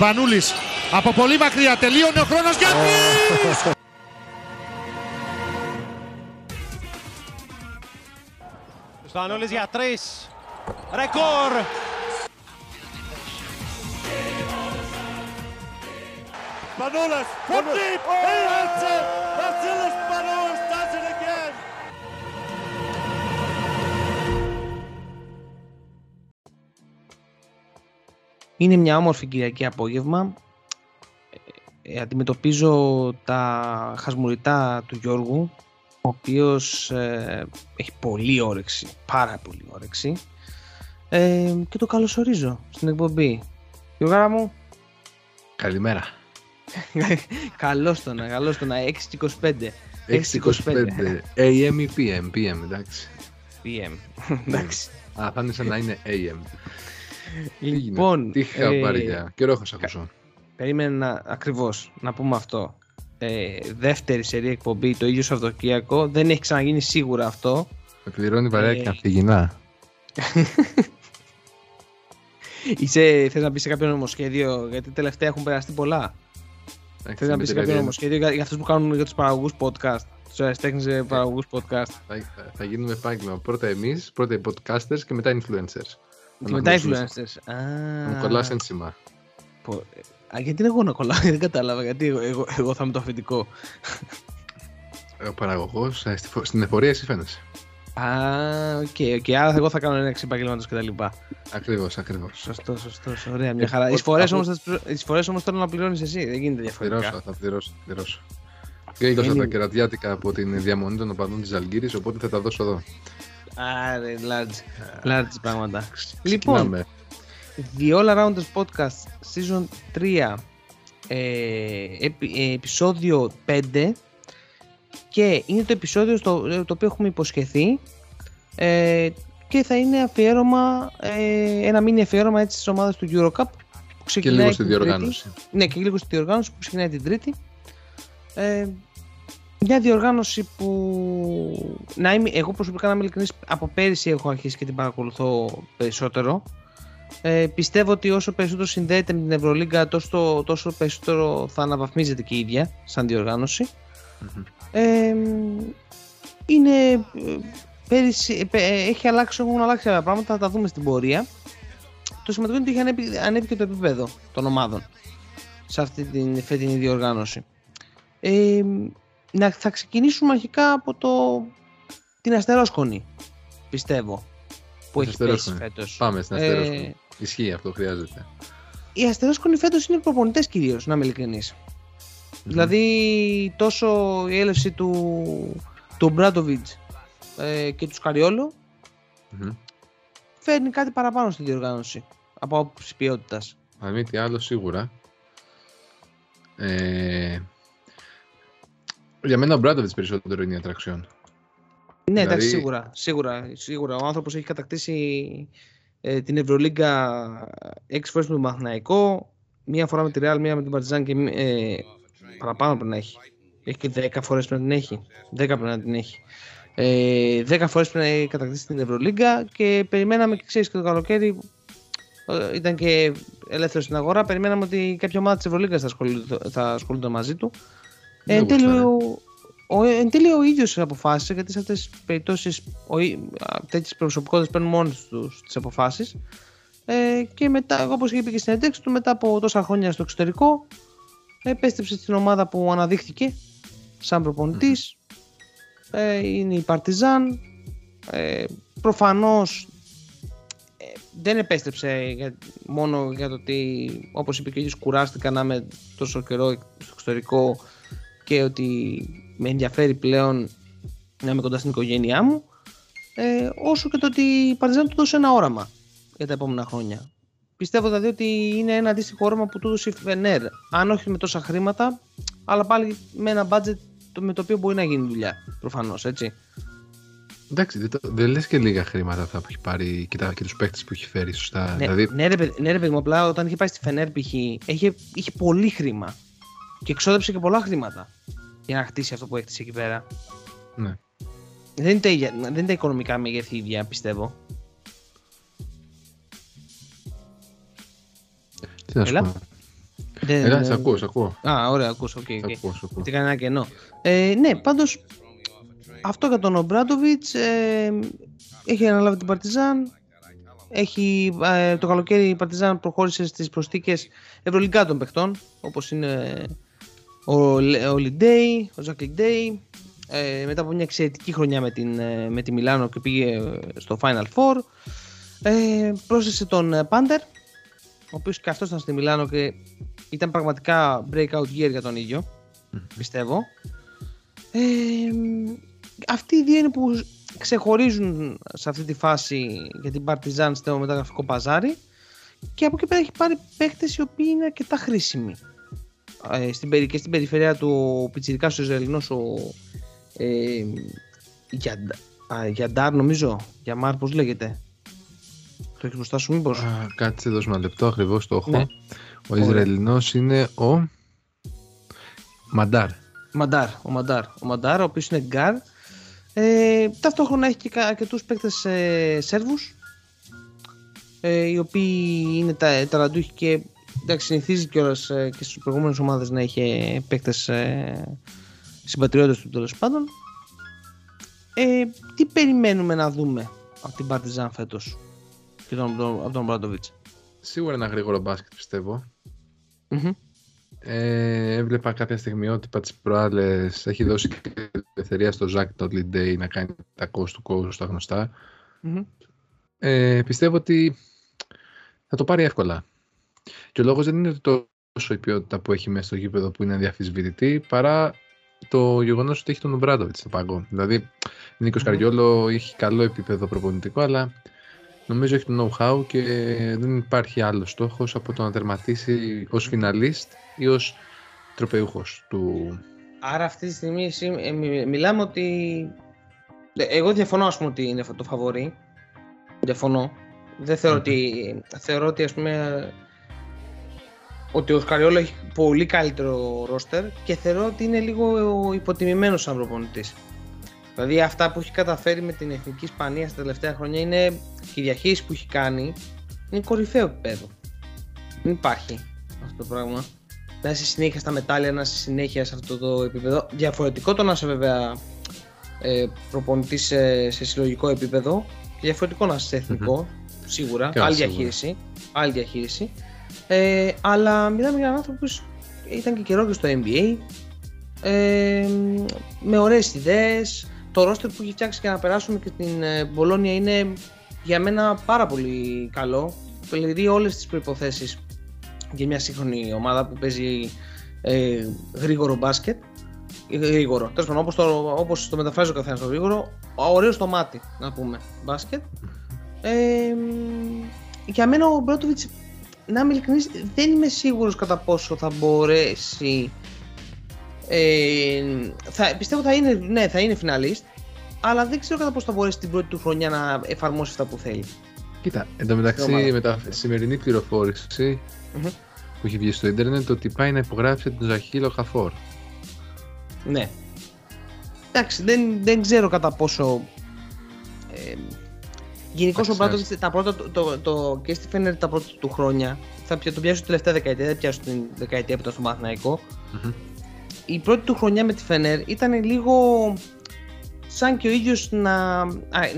Σπανούλης από πολύ μακριά τελείωνε ο χρόνος για Σπανούλης για τρεις. Ρεκόρ. Manolas from deep. Είναι μια όμορφη Κυριακή απόγευμα. Ε, ε, αντιμετωπίζω τα χασμουριτά του Γιώργου, ο οποίος ε, έχει πολύ όρεξη, πάρα πολύ όρεξη. Ε, και το καλωσορίζω στην εκπομπή. Γιώργα μου, Καλημέρα. καλώς το να, καλώς το να, 6.25. 6.25 AM ή PM, PM, εντάξει. PM. Εντάξει. Α, θα είναι σαν να είναι AM. Λοιπόν, Τι είχα ε, πάρει για καιρό έχω σε ακούσω. Περίμενε να, ακριβώς να πούμε αυτό. Ε, δεύτερη σερή εκπομπή το ίδιο Σαββατοκύριακο. Δεν έχει ξαναγίνει σίγουρα αυτό. Με πληρώνει παρέα Ε, και καθηγηνά. Είσαι, θες να μπει σε κάποιο νομοσχέδιο, γιατί τελευταία έχουν περαστεί πολλά. Εντάξει, Θες να μπει σε με κάποιο τελεία. νομοσχέδιο για, για αυτούς που κάνουν για τους παραγωγούς podcast. Τους αριστέχνες παραγωγούς podcast. Θα, θα, θα γίνουμε επάγγελμα. Πρώτα εμείς, πρώτα οι podcasters και μετά influencers. Και μετά γνωρίζουμε. influencers. Α, Θα μου κολλάς ένσημα. πω- Α, γιατί είναι εγώ να κολλάω, δεν κατάλαβα. Γιατί εγώ, εγώ, εγώ θα είμαι το αφεντικό. Ο παραγωγός, ε, στη φο- στην εφορία εσύ φαίνεσαι. Α, ok, ok. Άρα εγώ θα κάνω ένα επαγγέλματο κτλ. Ακριβώς, ακριβώς. Σωστό, σωστό. Ωραία, μια Ε, χαρά. ο- Τις εισφορές αφού- όμως τις εισφορές όμως θέλω να πληρώνεις εσύ. Δεν γίνεται Θα πληρώσω, διαφορετικά. θα πληρώσω, θα πληρώσω. Κλείδωσα Είναι- τα κερατιάτικα από την διαμονή των οπαδών της Αλγύρης, οπότε θα τα δώσω εδώ. Άρε, large. Large πράγματα. Λοιπόν, Ξεκινάμε. The All Arounders Podcast Season 3 ε, επι- ε, επεισόδιο 5 και είναι το επεισόδιο στο, το οποίο έχουμε υποσχεθεί ε, και θα είναι αφιέρωμα ε, ένα μήνυ αφιέρωμα έτσι στις ομάδες του Eurocup που Και ξεκινάει λίγο στη την Τρίτη. διοργάνωση. Ναι, και λίγο στη διοργάνωση που ξεκινάει την Τρίτη. Ε, μια διοργάνωση που. Να είμαι, εγώ προσωπικά να είμαι ειλικρινής, από πέρυσι έχω αρχίσει και την παρακολουθώ περισσότερο. Ε, πιστεύω ότι όσο περισσότερο συνδέεται με την Ευρωλίγκα, τόσο, τόσο περισσότερο θα αναβαθμίζεται και η ίδια σαν διοργάνωση. Μμμ. Ε, είναι. ε, Πέρυσι, ε, πε- ε, έχει αλλάξει, έχουν αλλάξει άλλα πράγματα, θα τα δούμε στην πορεία. Το σημαντικό είναι ότι έχει ανέβει, ανέβει και το επίπεδο των ομάδων σε αυτή την φετινή διοργάνωση. Ε, να, θα ξεκινήσουμε αρχικά από το, την αστερόσκονη, πιστεύω, που Την έχει πέσει αστερόσκονη. φέτος. Πάμε στην Ε, αστερόσκονη. Ισχύει αυτό, χρειάζεται. οι αστερόσκονοι φέτος είναι οι προπονητές κυρίως, να είμαι ειλικρινής. Δηλαδή τόσο η έλευση του, του Μπράντοβιτς ε, και του Σκαριόλο Μμμ. φέρνει κάτι παραπάνω στη διοργάνωση από άποψη ποιότητας. Αν μη τι άλλο, σίγουρα. Ε, για μένα ο Μπράντοβιτς περισσότερο είναι η ατραξιόν. Ναι, εντάξει, Δηλαδή- σίγουρα, σίγουρα, σίγουρα. Ο άνθρωπος έχει κατακτήσει ε, την Ευρωλίγκα έξι φορές με τον Παναθηναϊκό, μία φορά με τη Real, μία με την Παρτιζάν και ε, παραπάνω πρέπει να έχει. Έχει και 10 φορές πρέπει να την έχει. 10 πρέπει να την έχει. Ε, 10 φορές πρέπει να έχει κατακτήσει την Ευρωλίγκα και περιμέναμε και ξέρεις και το καλοκαίρι ε, ήταν και ελεύθερος στην αγορά. Περιμέναμε ότι κάποια ομάδα της Ευρωλίγκας θα ασχολούνται, θα ασχολούνται μαζί του. Ε, Δεν εν, τέλει, γούσταρε. ο, ο, εν τέλει ο ίδιος αποφάσισε γιατί σε αυτές τις περιπτώσεις ο, ί- α, τέτοιες προσωπικότητες παίρνουν μόνοι τους τις αποφάσεις. Ε, και μετά όπως είπε και στην εντέξη του μετά από τόσα χρόνια στο εξωτερικό επέστρεψε στην ομάδα που αναδείχθηκε σαν προπονητής. Ε, είναι η Παρτιζάν. Ε, προφανώς ε, δεν επέστρεψε για, μόνο για το ότι όπως είπε και ο ίδιος κουράστηκα να είμαι τόσο καιρό στο εξωτερικό και ότι με ενδιαφέρει πλέον να είμαι κοντά στην οικογένειά μου ε, όσο και το ότι η Παρτιζάν του δώσε ένα όραμα για τα επόμενα χρόνια. Πιστεύω δηλαδή ότι είναι ένα αντίστοιχο όραμα που του έδωσε η Φενέρ. Αν όχι με τόσα χρήματα, αλλά πάλι με ένα budget το- με το οποίο μπορεί να γίνει δουλειά. Προφανώς, έτσι. Εντάξει, δεν, το- δεν λες και λίγα χρήματα θα έχει πάρει και, τα, και τους παίκτες που έχει φέρει, σωστά. Ναι, δηλαδή, ναι, ρε, παιδι- ναι, ρε παιδί μου, απλά όταν είχε πάει στη Φενέρ π.χ. Είχε, είχε πολύ χρήμα. Και εξόδεψε και πολλά χρήματα για να χτίσει αυτό που έκτισε εκεί πέρα. ναι. Δεν είναι τα, ίδια- δεν είναι τα οικονομικά μεγέθη ίδια, πιστεύω. Τι να σου Έλα. πω. Δεν- Έλα, σε ακούω, σε ακούω. Α, ωραία, ακούς, οκ, Σε οκ. ακούω, σε ακούω. Γιατί κανένα κενό. Ε, ναι, πάντως αυτό για τον Ομπράντοβιτς ε, έχει αναλάβει την Παρτιζάν. Έχει, ε, το καλοκαίρι η Παρτιζάν προχώρησε στις προσθήκες ευρωλυγκάτων παιχτών όπως είναι ο, Λε- ο Λιντέι, ο Ζακ Λιντέι ε, μετά από μια εξαιρετική χρονιά με, την, ε, με τη Μιλάνο και πήγε ε, στο Final Four ε, πρόσθεσε τον ε, Πάντερ ο οποίος και αυτός ήταν στη Μιλάνο και ήταν πραγματικά breakout year για τον ίδιο πιστεύω. Ε, αυτοί οι δύο είναι που ξεχωρίζουν σε αυτή τη φάση για την Partizan στο μεταγραφικό παζάρι και από εκεί πέρα έχει πάρει παίκτες οι οποίοι είναι αρκετά χρήσιμοι. ε, στην, περι- και στην περιφερειά του ο Πιτσιρικάς ο Ισραηλινός ο ε, Γιαντα- α, Γιαντάρ νομίζω Γιαμάρ πως λέγεται το έχεις μπροστά σου μήπως; Α, κάτσε δώσ' μου ένα λεπτό, ακριβώς το έχω. Ναι. Ο Ωραία. Ισραηλινός είναι ο Μαντάρ. Μαντάρ, ο Μαντάρ, ο Μαντάρ, ο οποίος είναι γκαρντ. Ε, ταυτόχρονα έχει και αρκετούς παίκτες ε, Σέρβους, ε, οι οποίοι είναι τα, ταλαντούχοι και εντάξει, συνηθίζει κιόλας ε, και στις προηγούμενες ομάδες να είχε παίκτες ε, συμπατριώτες του τέλος πάντων. Ε, τι περιμένουμε να δούμε από την Παρτιζάν φέτος και τον, τον, από τον Μπράντοβιτς. Σίγουρα ένα γρήγορο μπάσκετ πιστεύω. Μμμ. Ε, έβλεπα κάποια στιγμιότυπα τις προάλλες έχει δώσει και ελευθερία στο Ζακ το Day να κάνει τα coast to coast τα γνωστά. Μμμ. Ε, πιστεύω ότι θα το πάρει εύκολα. Και ο λόγος δεν είναι τόσο η ποιότητα που έχει μέσα στο γήπεδο που είναι αδιαφυσβητητή, παρά το γεγονός ότι έχει τον Ομπράντοβιτς στο παγκό. Δηλαδή, ο Νίκος Μμμ. Καριόλο έχει καλό επίπεδο προπονητικό, αλλά νομίζω έχει το know-how και δεν υπάρχει άλλος στόχος από το να τερματίσει ως φιναλίστ ή ως τροπεούχος του... Άρα αυτή τη στιγμή εσύ- ε, μι- μιλάμε ότι. Ε, Εγώ διαφωνώ, ας πούμε, ότι είναι το φαβορή. Διαφωνώ. Δεν θεωρώ Μμμ. ότι. Θεωρώ ότι, ας πούμε. Ότι ο Σκαριόλο έχει πολύ καλύτερο ρόστερ και θεωρώ ότι είναι λίγο υποτιμημένος σαν προπονητής. Δηλαδή αυτά που έχει καταφέρει με την Εθνική Ισπανία στα τελευταία χρόνια είναι και η διαχείριση που έχει κάνει είναι κορυφαίο επίπεδο. Δεν υπάρχει αυτό το πράγμα. Να είσαι συνέχεια στα μετάλλια, να είσαι συνέχεια σε αυτό το επίπεδο. Διαφορετικό το να είσαι βέβαια ε, προπονητής σε, σε συλλογικό επίπεδο και διαφορετικό να είσαι σε εθνικο σίγουρα. Καλά, άλλη σίγουρα. διαχείριση. Άλλη διαχείριση. Ε, αλλά μιλάμε για έναν άνθρωπο που ήταν και καιρό και στο NBA. Ε, με ωραίες ιδέες. Το ρόστερ που έχει φτιάξει για να περάσουμε και την ε, Μπολόνια είναι για μένα πάρα πολύ καλό. Πληρεί όλες τις προϋποθέσεις για μια σύγχρονη ομάδα που παίζει ε, γρήγορο μπάσκετ. Ε, Γρήγορο. Τέλος πάντων, όπως το, όπως το μεταφράζει ο καθένας το γρήγορο, ωραίο στο μάτι να πούμε μπάσκετ. Ε, για μένα ο Μπρότοβιτς, να είμαι ειλικρινής, δεν είμαι σίγουρος κατά πόσο θα μπορέσει. Ε, θα, πιστεύω θα είναι, ναι, θα είναι φιναλίστ, αλλά δεν ξέρω κατά πόσο θα μπορέσει την πρώτη του χρονιά να εφαρμόσει αυτά που θέλει. Κοίτα, εν τω μεταξύ ομάδα. με τα σημερινή πληροφόρηση Μμμ. που έχει βγει στο ίντερνετ ότι πάει να υπογράψει τον Ζαχίλο Χαφόρ. Ναι. Εντάξει, δεν, δεν ξέρω κατά πόσο. Ε, Γενικώς ο Εντάξει, Μπράντοβιτ τα πρώτα, το, το, το, και στη Φένερ τα πρώτα του χρόνια θα πια- τον πιάσω την τελευταία δεκαετία, δεν πιάσω την δεκαετία που ήταν στο Μαθηναϊκό. Μμμ. Η πρώτη του χρονιά με τη Φένερ ήταν λίγο σαν και ο ίδιος να, α,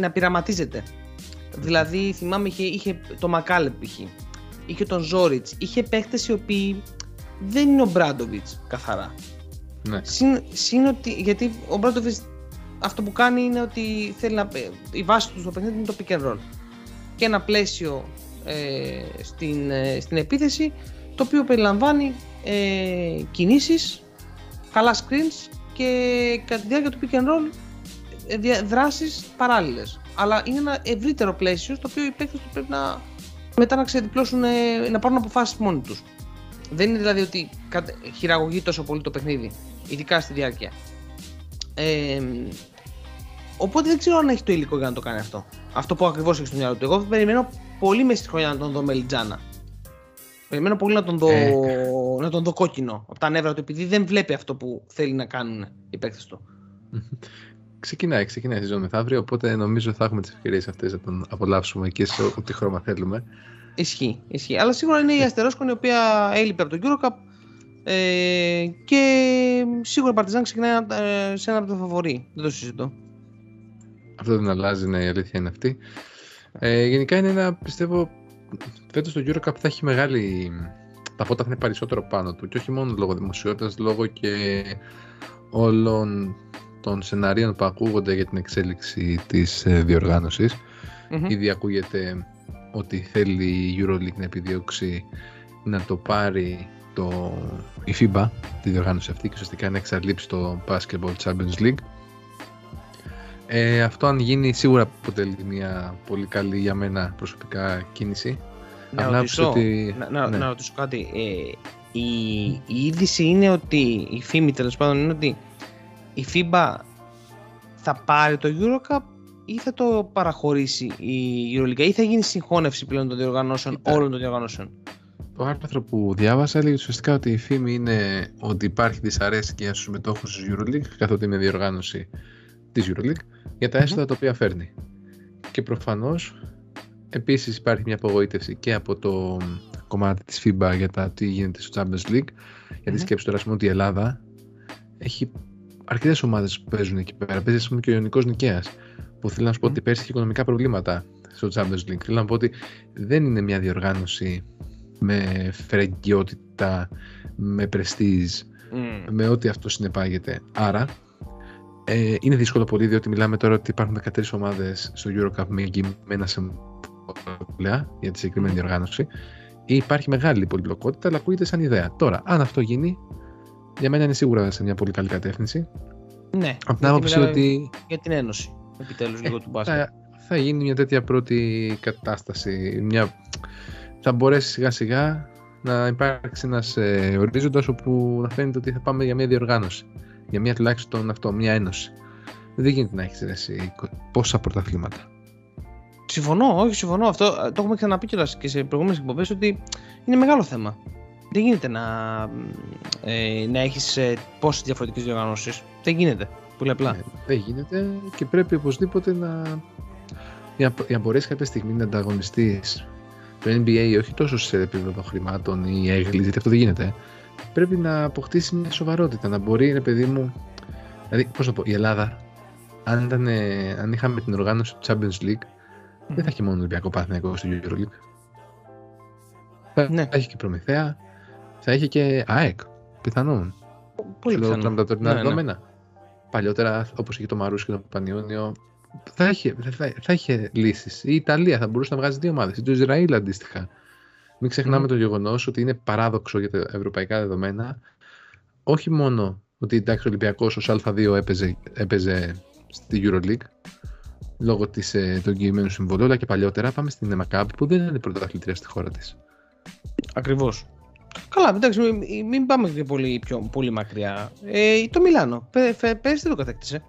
να πειραματίζεται. Δηλαδή θυμάμαι είχε, είχε το Μακάλεπ π.χ. Είχε τον Ζόριτς, είχε παίχτες οι οποίοι δεν είναι ο Μπράντοβιτς καθαρά. Ναι. Συν, συν ότι, γιατί ο Μπράντοβιτς αυτό που κάνει είναι ότι θέλει να, η βάση του στο παιχνίδι είναι το pick and roll. Και ένα πλαίσιο ε, στην, ε, στην επίθεση το οποίο περιλαμβάνει ε, κινήσεις, καλά screens και κατά τη διάρκεια του pick and roll ε, δια- δράσεις παράλληλες. Αλλά είναι ένα ευρύτερο πλαίσιο στο οποίο οι παίκτες του πρέπει να μετά να ξεδιπλώσουν, ε, να πάρουν αποφάσεις μόνοι τους. Δεν είναι δηλαδή ότι κατε- χειραγωγεί τόσο πολύ το παιχνίδι, ειδικά στη διάρκεια. Ε, οπότε δεν ξέρω αν έχει το υλικό για να το κάνει αυτό. Αυτό που ακριβώς έχει στο μυαλό του. Εγώ περιμένω πολύ μέσα στη χρονιά να τον δω με Λιτζάνα. Περιμένω πολύ να τον δω, Ε. να τον δω κόκκινο από τα νεύρα του, επειδή δεν βλέπει αυτό που θέλει να κάνουν οι παίκτες του. Ξεκινάει, ξεκινάει η σεζόν μεθαύριο, οπότε νομίζω θα έχουμε τις ευκαιρίες αυτές να τον απολαύσουμε και σε ό,τι χρώμα θέλουμε. Ισχύει, ισχύει. Αλλά σίγουρα είναι η Αστερόσκον η οποία έλειπε από τον Eurocup Ε, και σίγουρα η Παρτιζάν ξεκινάει ε, σε ένα από τα φαβορή. Δεν το συζητώ. Αυτό δεν αλλάζει, ναι, η αλήθεια είναι αυτή. Ε, γενικά είναι ένα, πιστεύω, φέτος το EuroCup θα έχει μεγάλη... Τα φώτα θα είναι περισσότερο πάνω του και όχι μόνο λόγω δημοσιότητας, λόγω και όλων των σενάριων που ακούγονται για την εξέλιξη της ε, διοργάνωσης. Μμμ. Ήδη ακούγεται ότι θέλει η EuroLeague να επιδιώξει να το πάρει το, η FIBA, τη διοργάνωση αυτή και ουσιαστικά να εξαλείψει το Basketball Champions League. Ε, αυτό αν γίνει σίγουρα αποτελεί μια πολύ καλή για μένα προσωπικά κίνηση. Να Απλά ρωτήσω, ότι- να, να, ναι. να ρωτήσω κάτι. Ε, η, η είδηση είναι ότι, η φήμη τέλος πάντων είναι ότι η FIBA θα πάρει το EuroCup ή θα το παραχωρήσει η EuroLeague ή θα γίνει συγχώνευση πλέον των διοργανώσεων, Κοίτα. όλων των διοργανώσεων; Το άρθρο που διάβασα έλεγε ουσιαστικά ότι η φήμη είναι ότι υπάρχει δυσαρέσκεια στους μετόχους της EuroLeague καθότι είναι διοργάνωση της EuroLeague για τα Μμμ. έσοδα τα οποία φέρνει. Και προφανώς επίσης υπάρχει μια απογοήτευση και από το κομμάτι της FIBA για τα τι γίνεται στο Champions League γιατί Μμμ. σκέψτε τώρα ας πούμε, ότι η Ελλάδα έχει αρκετές ομάδες που παίζουν εκεί πέρα. Παίζει ας πούμε και ο Ιωνικός Νικαίας που θέλω να σου πω Μμ. ότι πέρσι είχε οικονομικά προβλήματα στο Champions League. Θέλω να πω ότι δεν είναι μια διοργάνωση με φερεγγιότητα, με πρεστίζ, Μμ. με ό,τι αυτό συνεπάγεται. Άρα, ε, είναι δύσκολο πολύ διότι μιλάμε τώρα ότι υπάρχουν 13 ομάδες στο EuroCup με εγγυημένα συμβόλαια για τη συγκεκριμένη διοργάνωση. Υπάρχει μεγάλη πολυπλοκότητα, αλλά ακούγεται σαν ιδέα. Τώρα, αν αυτό γίνει, για μένα είναι σίγουρα σε μια πολύ καλή κατεύθυνση. Ναι, Από την γιατί άποψη μιλάμε ότι για την Ένωση. Επιτέλους λίγο του μπάσκετ. θα, θα γίνει μια τέτοια πρώτη κατάσταση. Μια... Θα μπορέσει σιγά σιγά να υπάρξει ένας ε, ορίζοντας όπου να φαίνεται ότι θα πάμε για μια διοργάνωση. Για μια τουλάχιστον αυτό, μια ένωση. Δεν γίνεται να έχεις εσύ πόσα πρωταθλήματα. Συμφωνώ, όχι συμφωνώ. Αυτό ε, το έχουμε ξαναπεί κιόλας και σε προηγούμενες εκπομπές ότι είναι μεγάλο θέμα. Δεν γίνεται να, ε, να έχεις ε, πόσες διαφορετικές διοργανώσεις. Δεν γίνεται. Πολύ απλά. Ε, δεν γίνεται και πρέπει οπωσδήποτε να. Για, για να μπορέσεις κάποια στιγμή να ανταγωνιστείς το NBA, όχι τόσο σε επίπεδο χρημάτων ή έγκλης, γιατί αυτό δεν γίνεται. Πρέπει να αποκτήσει μια σοβαρότητα. Να μπορεί, ρε παιδί μου. Δηλαδή, πώς να πω, η Ελλάδα, αν, ήταν, ε, αν είχαμε την οργάνωση του Champions League, δεν θα έχει μόνο Ολυμπιακό Παναθηναϊκό στο EuroLeague. Θα, Ναι. θα έχει και Προμηθέα, θα έχει και ΑΕΚ, πιθανόν. Πολύ Λέω πιθανό. τώρα με τα τωρινά Ναι, ναι. δεδομένα. Παλιότερα, όπως είχε το Μαρούσι και το Πανιόνιο, θα είχε, θα, θα είχε λύσεις. Η Ιταλία θα μπορούσε να βγάζει δύο ομάδες. Ή το Ισραήλ αντίστοιχα. Μην ξεχνάμε Μμμ. το γεγονός ότι είναι παράδοξο για τα ευρωπαϊκά δεδομένα. Όχι μόνο ότι εντάξει, ο Ολυμπιακός ω Α2 έπαιζε, έπαιζε στη Euroleague λόγω της, ε, του εγγυημένου συμβολίου, αλλά και παλιότερα πάμε στην Μακάμπη που δεν είναι πρωταθλητρία στη χώρα της. Ακριβώς. Καλά, εντάξει, μην, μην πάμε και πολύ, πιο, πολύ μακριά. Ε, το Μιλάνο. Πε, φε- πέρυσι δεν το κατέκτησε.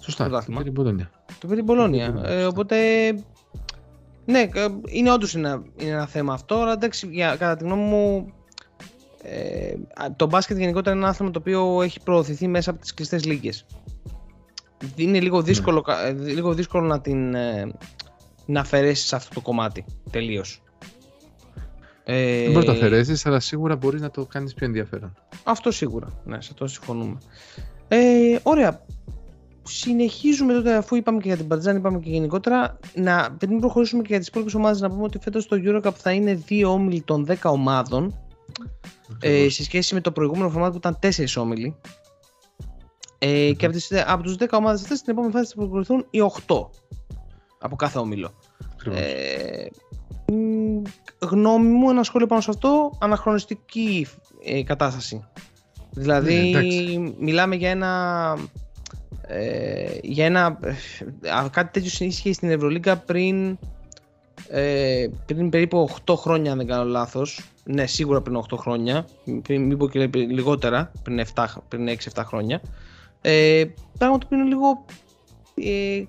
Σωστά. Πρωτάθλημα. Και την Πολωνία. Το πήρε η Μπολόνια. Μπολόνια, Ε, σωστά. οπότε. Ναι, ε, είναι όντως ένα, είναι ένα θέμα αυτό, αλλά εντάξει, για, κατά τη γνώμη μου. Ε, α, το μπάσκετ γενικότερα είναι ένα άθλημα το οποίο έχει προωθηθεί μέσα από τις κλειστές λίγες. Είναι λίγο δύσκολο, κα- ε, λίγο δύσκολο να την ε, να αφαιρέσεις αυτό το κομμάτι τελείως. Ε, Δεν μπορείς να το αφαιρέσεις, αλλά σίγουρα μπορείς να το κάνεις πιο ενδιαφέρον. αυτό σίγουρα. Ναι, σε αυτό συμφωνούμε. Ε, ωραία. Συνεχίζουμε τότε, αφού είπαμε και για την Παρτιζάν, είπαμε και γενικότερα, να πριν προχωρήσουμε και για τις υπόλοιπες ομάδες, να πούμε ότι φέτος το Eurocup θα είναι δύο όμιλοι των 10 ομάδων. Ε, Ακριβώς. σε σχέση με το προηγούμενο φορμάτ που ήταν 4 όμιλοι. Ε, Και από, τις, από τους 10 ομάδες αυτές στην επόμενη φάση θα προχωρηθούν οι 8 από κάθε όμιλο. Ακριβώς. Ε, μ, γνώμη μου, ένα σχόλιο πάνω σε αυτό, αναχρονιστική ε, κατάσταση. Δηλαδή, Ναι, εντάξει. μιλάμε για ένα. Ε, για ένα ε, α, κάτι τέτοιο ίσχυε στην Ευρωλίγκα πριν, ε, πριν περίπου 8 χρόνια, αν δεν κάνω λάθος. Ναι, σίγουρα πριν 8 χρόνια. Πριν, μην πω και λιγότερα, πριν, 7, πριν 6-7 χρόνια. Ε, πράγμα το οποίο είναι λίγο, ε,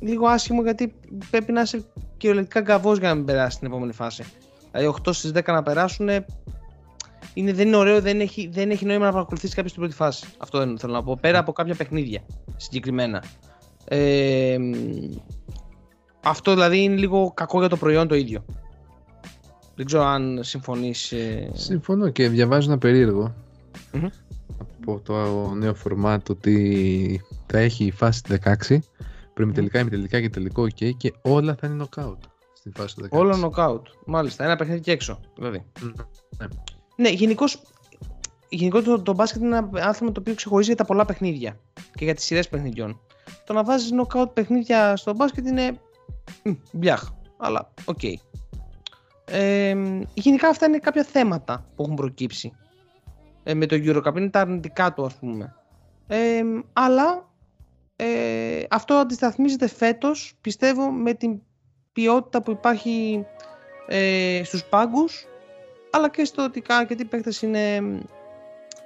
λίγο άσχημο γιατί πρέπει να είσαι κυριολεκτικά γκαβό για να μην περάσει στην επόμενη φάση. Δηλαδή 8 στις 10 να περάσουν είναι, δεν είναι ωραίο, δεν έχει, δεν έχει νόημα να παρακολουθήσει κάποιος στην πρώτη φάση. Αυτό δεν θέλω να πω. Πέρα από κάποια παιχνίδια συγκεκριμένα. Ε, αυτό δηλαδή είναι λίγο κακό για το προϊόν το ίδιο. Δεν ξέρω αν συμφωνείς. ε, Συμφωνώ και διαβάζω ένα περίεργο Μμμ. από το νέο φορμάτ ότι θα έχει η φάση 16, προημιτελικά, ημιτελικά και τελικό OK και όλα θα είναι knockout στη φάση του 16. Όλα knockout. Μάλιστα. Ένα παιχνίδι και έξω. Δηλαδή. Μμ, ναι. Ναι, γενικώς γενικώς το, το μπάσκετ είναι ένα άθλημα το οποίο ξεχωρίζει για τα πολλά παιχνίδια και για τις σειρές παιχνιδιών. Το να βάζεις knockout παιχνίδια στο μπάσκετ είναι. μ, μπιάχ. Αλλά οκ. Ε, γενικά αυτά είναι κάποια θέματα που έχουν προκύψει ε, με το Eurocup. Είναι τα αρνητικά του, ας πούμε. Ε, αλλά ε, αυτό αντισταθμίζεται φέτος, πιστεύω, με την ποιότητα που υπάρχει ε, στους πάγκους αλλά και στο ότι κα- αρκετοί παίκτες είναι,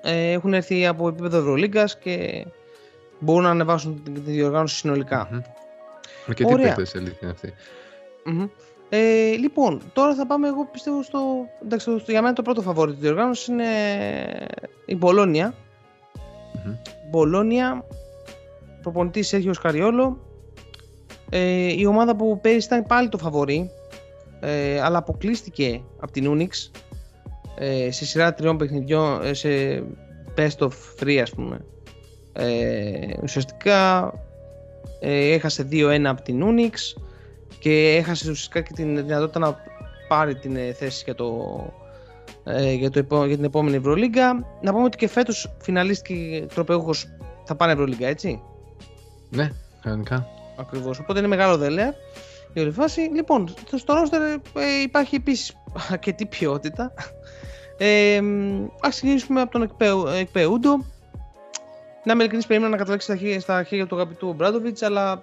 ε, έχουν έρθει από επίπεδο Ευρωλίγκας και μπορούν να ανεβάσουν την, τη διοργάνωση συνολικά. Μμμ. Αρκετοί Ωραία. παίκτες αλήθεια είναι αυτή. Μμμ. Ε, λοιπόν, τώρα θα πάμε εγώ πιστεύω στο... Εντάξει, το, για μένα το πρώτο φαβόρι της διοργάνωσης είναι η Μπολόνια. Μμμ. Μπολόνια, προπονητής Σέργιος Καριόλο. Ε, η ομάδα που πέρυσι ήταν πάλι το φαβορί, ε, αλλά αποκλείστηκε από την Unix ε, σε σειρά τριών παιχνιδιών, ε, σε best of three ας πούμε. Ε, ουσιαστικά ε, έχασε 2-1 από την Unix και έχασε ουσιαστικά και την δυνατότητα να πάρει την ε, θέση για, το, ε, για, το, επό- για την επόμενη Ευρωλίγκα. Να πούμε ότι και φέτος φιναλίστηκε τροπεούχος θα πάνε Ευρωλίγκα, έτσι. Ναι, κανονικά. Ακριβώς. Οπότε είναι μεγάλο δέλεαρ η όλη φάση. Λοιπόν, στο- στο ρόστερ ε, υπάρχει επίσης αρκετή ποιότητα. Ε, μ, ας ξεκινήσουμε από τον Έκπε Ού- Έκπε Ούντο. Να είμαι ειλικρινής, περίμενα να καταλήξει στα χέρια, στα χέρια του αγαπητού Ομπράντοβιτς, αλλά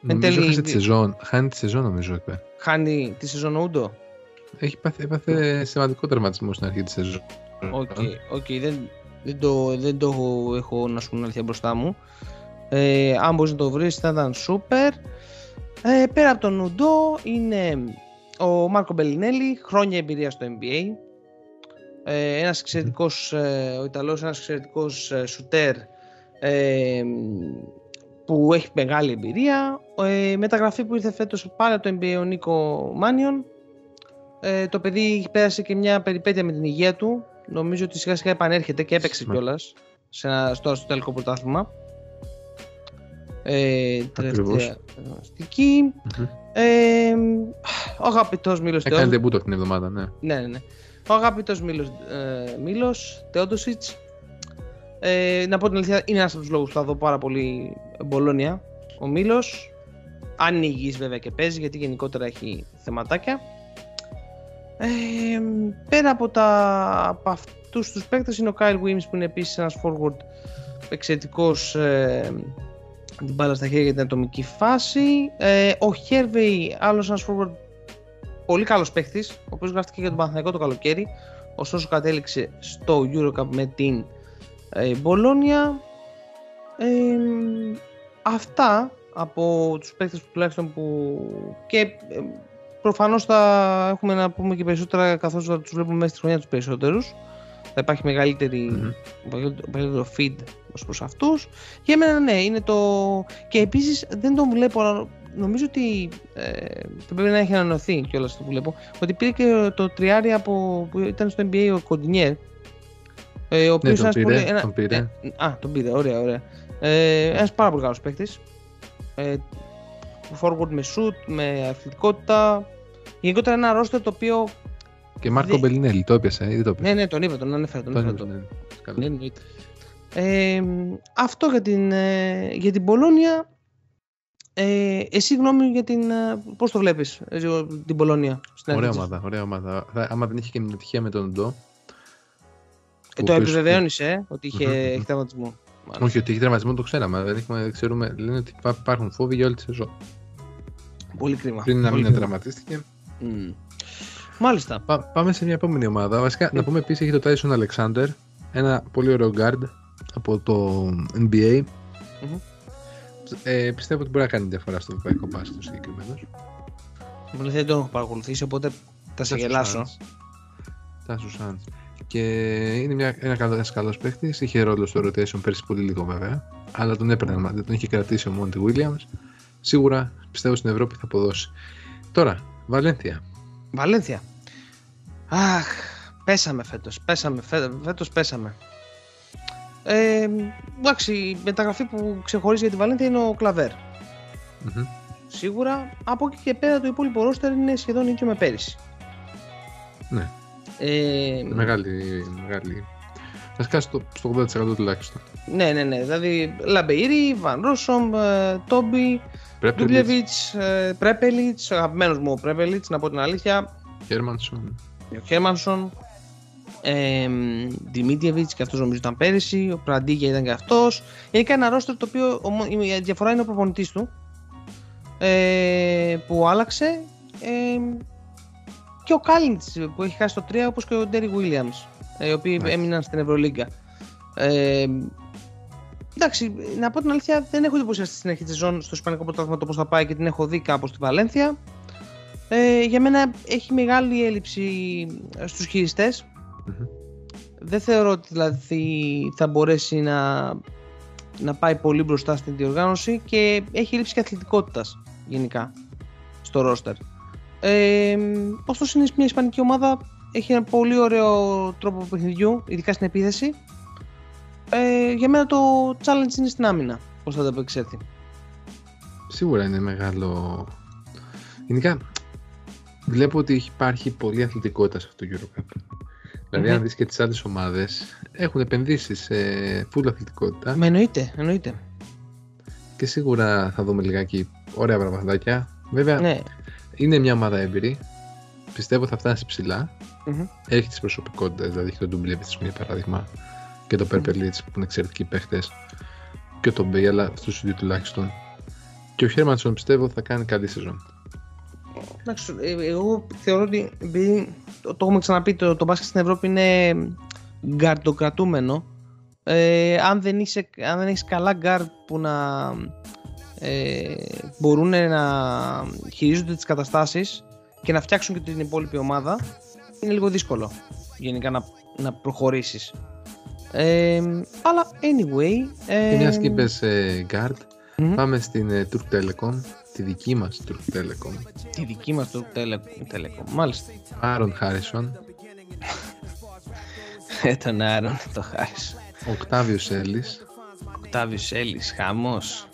Νομίζω τέλει- χάσε τη σεζόν. Χάνει τη σεζόν νομίζω Έκπε. χάνει τη σεζόν Ούντο. Έχει πάθει, έπαθε σημαντικό τραυματισμό στην αρχή της σεζόν. Ok, ok, δεν, δεν, το, δεν το έχω, έχω να σου πω την αλήθεια μπροστά μου. Ε, αν μπορείς να το βρεις θα ήταν super. Ε, πέρα από τον Ουντό είναι ο Μάρκο Μπελινέλη, χρόνια εμπειρία στο NBA. Ε, ένας εξαιρετικός, ε, ο Ιταλός, ένας εξαιρετικός ε, σουτέρ ε, που έχει μεγάλη εμπειρία. Ε, μεταγραφή που ήρθε φέτος πάλι από το NBA ο Νίκο Μάνιον. Ε, το παιδί πέρασε και μια περιπέτεια με την υγεία του. Νομίζω ότι σιγά σιγά επανέρχεται και έπαιξε Μα- κιόλας στο, στο τελικό πρωτάθλημα. Ε, Ακριβώς. τελευταία αγωνιστική. Μμμ. Ε, ο αγαπητός Μίλος Έκανε Θεόδο- τεμπούτο αυτήν την εβδομάδα, ναι. ναι, ναι, ναι. Ο αγαπητός Μίλος, ε, Μίλος Θεόντοσιτς. Ε, να πω την αλήθεια, είναι ένας από τους λόγους που θα δω πάρα πολύ Μπολόνια. Ο Μίλος. Αν είναι υγιής βέβαια και παίζεις, γιατί γενικότερα έχει θεματάκια. Ε, πέρα από, τα, από αυτούς τους παίκτες είναι ο Kyle Wims που είναι επίσης ένας forward εξαιρετικός ε, την μπάλα στα χέρια για την ατομική φάση. Ε, ο Χέρβεϊ, άλλος ένας forward πολύ καλός παίχτης, ο οποίος γράφτηκε για τον Παναθηναϊκό το καλοκαίρι, ωστόσο κατέληξε στο Eurocup με την ε, Μπολόνια. Ε, αυτά από τους παίχτες που τουλάχιστον που και ε, προφανώς θα έχουμε να πούμε και περισσότερα καθώς θα τους βλέπουμε μέσα στη χρονιά τους περισσότερους. Θα υπάρχει μεγαλύτερη, Μμμ. μεγαλύτερο feed ως προς αυτούς. Για μένα ναι, είναι το... Και επίσης δεν τον βλέπω, αλλά νομίζω ότι ε, πρέπει να έχει ανανεωθεί κιόλας αυτό που βλέπω, ότι πήρε και το τριάρι από, που ήταν στο NBA ο Κοντινιέρ, ε, ο οποίος τον ένας πήρε, τον πήρε. ε, α, τον πήρε, ωραία, ωραία. Ε, ένας πάρα πολύ καλός παίκτης. Ε, forward με shoot, με αθλητικότητα. Γενικότερα ένα roster το οποίο. Και Μάρκο Δε- Μπελινέλη, το έπιασε ή δεν το έπιασε. Ναι, ναι, τον είπα, τον ανέφερα. Τον Τον ανέφερα έπιασε, τον. ναι. Καλά. Ναι, εννοείται. Ε, αυτό για την, ε, για την Πολώνια. Ε, εσύ γνώμη για την. ε, Πώς το βλέπεις εσύ, την Πολώνια στην Ωραία αρχή της; ομάδα, ωραία ομάδα. Θα- Άμα δεν είχε και την ατυχία με τον Ντό. Ε, ο το οποίος- επιβεβαίωνεις, ε, ότι είχε Μμμ, μμμ. έχει τραυματισμό. Μάλιστα. Όχι, ότι έχει τραυματισμό το ξέραμε. Δεν έχουμε, δεν ξέρουμε. Λένε ότι υπά- υπάρχουν φόβοι για όλη τη σεζόν. Πολύ κρίμα. Πριν να Πολύ μην κρίμα. τραυματίστηκε. Μμ. Μάλιστα. Πά- πάμε σε μια επόμενη ομάδα. Βασικά, να πούμε επίσης έχει το Tyson Alexander. Ένα πολύ ωραίο guard από το NBA. Μμμ. Ε, πιστεύω ότι μπορεί να κάνει διαφορά στο ευρωπαϊκό μπάσκετ συγκεκριμένο. Δηλαδή δεν τον έχω παρακολουθήσει, οπότε θα σε γελάσω. Τάσος Σάντ. Και είναι μια, ένα καλό καλός παίχτης. Είχε ρόλο στο rotation πέρσι πολύ λίγο βέβαια. Αλλά τον έπαιρνε, δεν τον είχε κρατήσει ο Μόντι Williams. Σίγουρα πιστεύω στην Ευρώπη θα αποδώσει. Τώρα, Βαλένθια. Βαλένθια. Αχ, πέσαμε φέτος. Πέσαμε, φέ- φέτος πέσαμε. Ε, εντάξει, η μεταγραφή που ξεχωρίζει για τη Βαλένθια είναι ο Κλαβέρ. Μμμ. Σίγουρα. Από εκεί και πέρα το υπόλοιπο ρόστερ είναι σχεδόν ίδιο με πέρυσι. Ναι, Ε, μεγάλη. μεγάλη. Βασικά στο, στο 80% τουλάχιστον. ναι, ναι, ναι. Δηλαδή Λαμπεϊρή, Βαν Ρόσομ, ε, Τόμπι, Πρέπει Ντούμπλεβιτς, Πρέπελιτς, αγαπημένος μου ο Πρέπελιτς, να πω την αλήθεια. Γέρμανσον. Ο Χέρμανσον, ε, Δημήτριεβιτς και αυτός νομίζω ήταν πέρυσι. Ο Πραντίγια ήταν και αυτός. Γενικά ένα ρόστερ το οποίο ομο- η διαφορά είναι ο προπονητής του ε, που άλλαξε. Ε, και ο Κάλιντς που έχει χάσει το 3 όπως και ο Ντέρικ Williams ε, οι οποίοι Ναι. έμειναν στην Ευρωλίγκα. Ε, εντάξει, να πω την αλήθεια, δεν έχω εντυπωσιαστεί στην αρχή της σεζόν στο Ισπανικό Πρωτάθλημα το πώς θα πάει και την έχω δει κάπου στη Βαλένθια. Ε, για μένα έχει μεγάλη έλλειψη στους χειριστές. Μμμ. Δεν θεωρώ ότι δηλαδή θα μπορέσει να, να πάει πολύ μπροστά στην διοργάνωση και έχει έλλειψη και αθλητικότητας γενικά στο ρόστερ. Ε, ωστόσο είναι μια ισπανική ομάδα, έχει ένα πολύ ωραίο τρόπο παιχνιδιού, ειδικά στην επίθεση. Ε, για μένα το challenge είναι στην άμυνα, πώς θα το απεξέλθει. Σίγουρα είναι μεγάλο. Γενικά, βλέπω ότι υπάρχει πολλή αθλητικότητα σε αυτό το Eurocup. Δηλαδή, Μμμ. αν δεις και τις άλλες ομάδες, έχουν επενδύσει σε full αθλητικότητα Με εννοείται, εννοείται. και σίγουρα θα δούμε λιγάκι ωραία πραγματάκια. Βέβαια, Ναι. είναι μια ομάδα έμπειρη. Πιστεύω θα φτάσει ψηλά. Μμμ. Έχει τις προσωπικότητες, δηλαδή έχει τον Ντουμπλέβιτς για παράδειγμα και τον Περπελίτς που είναι εξαιρετικοί παίχτες και τον Μπέι, αλλά αυτούς τους δύο τουλάχιστον. Και ο Χέρμανσον πιστεύω θα κάνει καλή σεζόν. Εντάξει, ε, εγώ θεωρώ ότι επειδή το, το έχουμε ξαναπεί, το, το μπάσκετ στην Ευρώπη είναι γκαρντοκρατούμενο. Ε, αν, δεν είσαι, αν δεν έχεις καλά γκαρντ που να ε, μπορούν να χειρίζονται τις καταστάσεις και να φτιάξουν και την υπόλοιπη ομάδα είναι λίγο δύσκολο γενικά να, να προχωρήσεις. Ε, αλλά anyway... Ε, Και μιας και είπες ε, guard, μμμ. πάμε στην ε, Turk Telecom, τη δική μας Turk Telecom. Τη δική μας το Tele- Telecom, μάλιστα. Άαρον Χάρισον, Ε, τον Άρον, το χάρης. Οκτάβιος Έλλης, Οκτάβιος Έλλης, χαμός.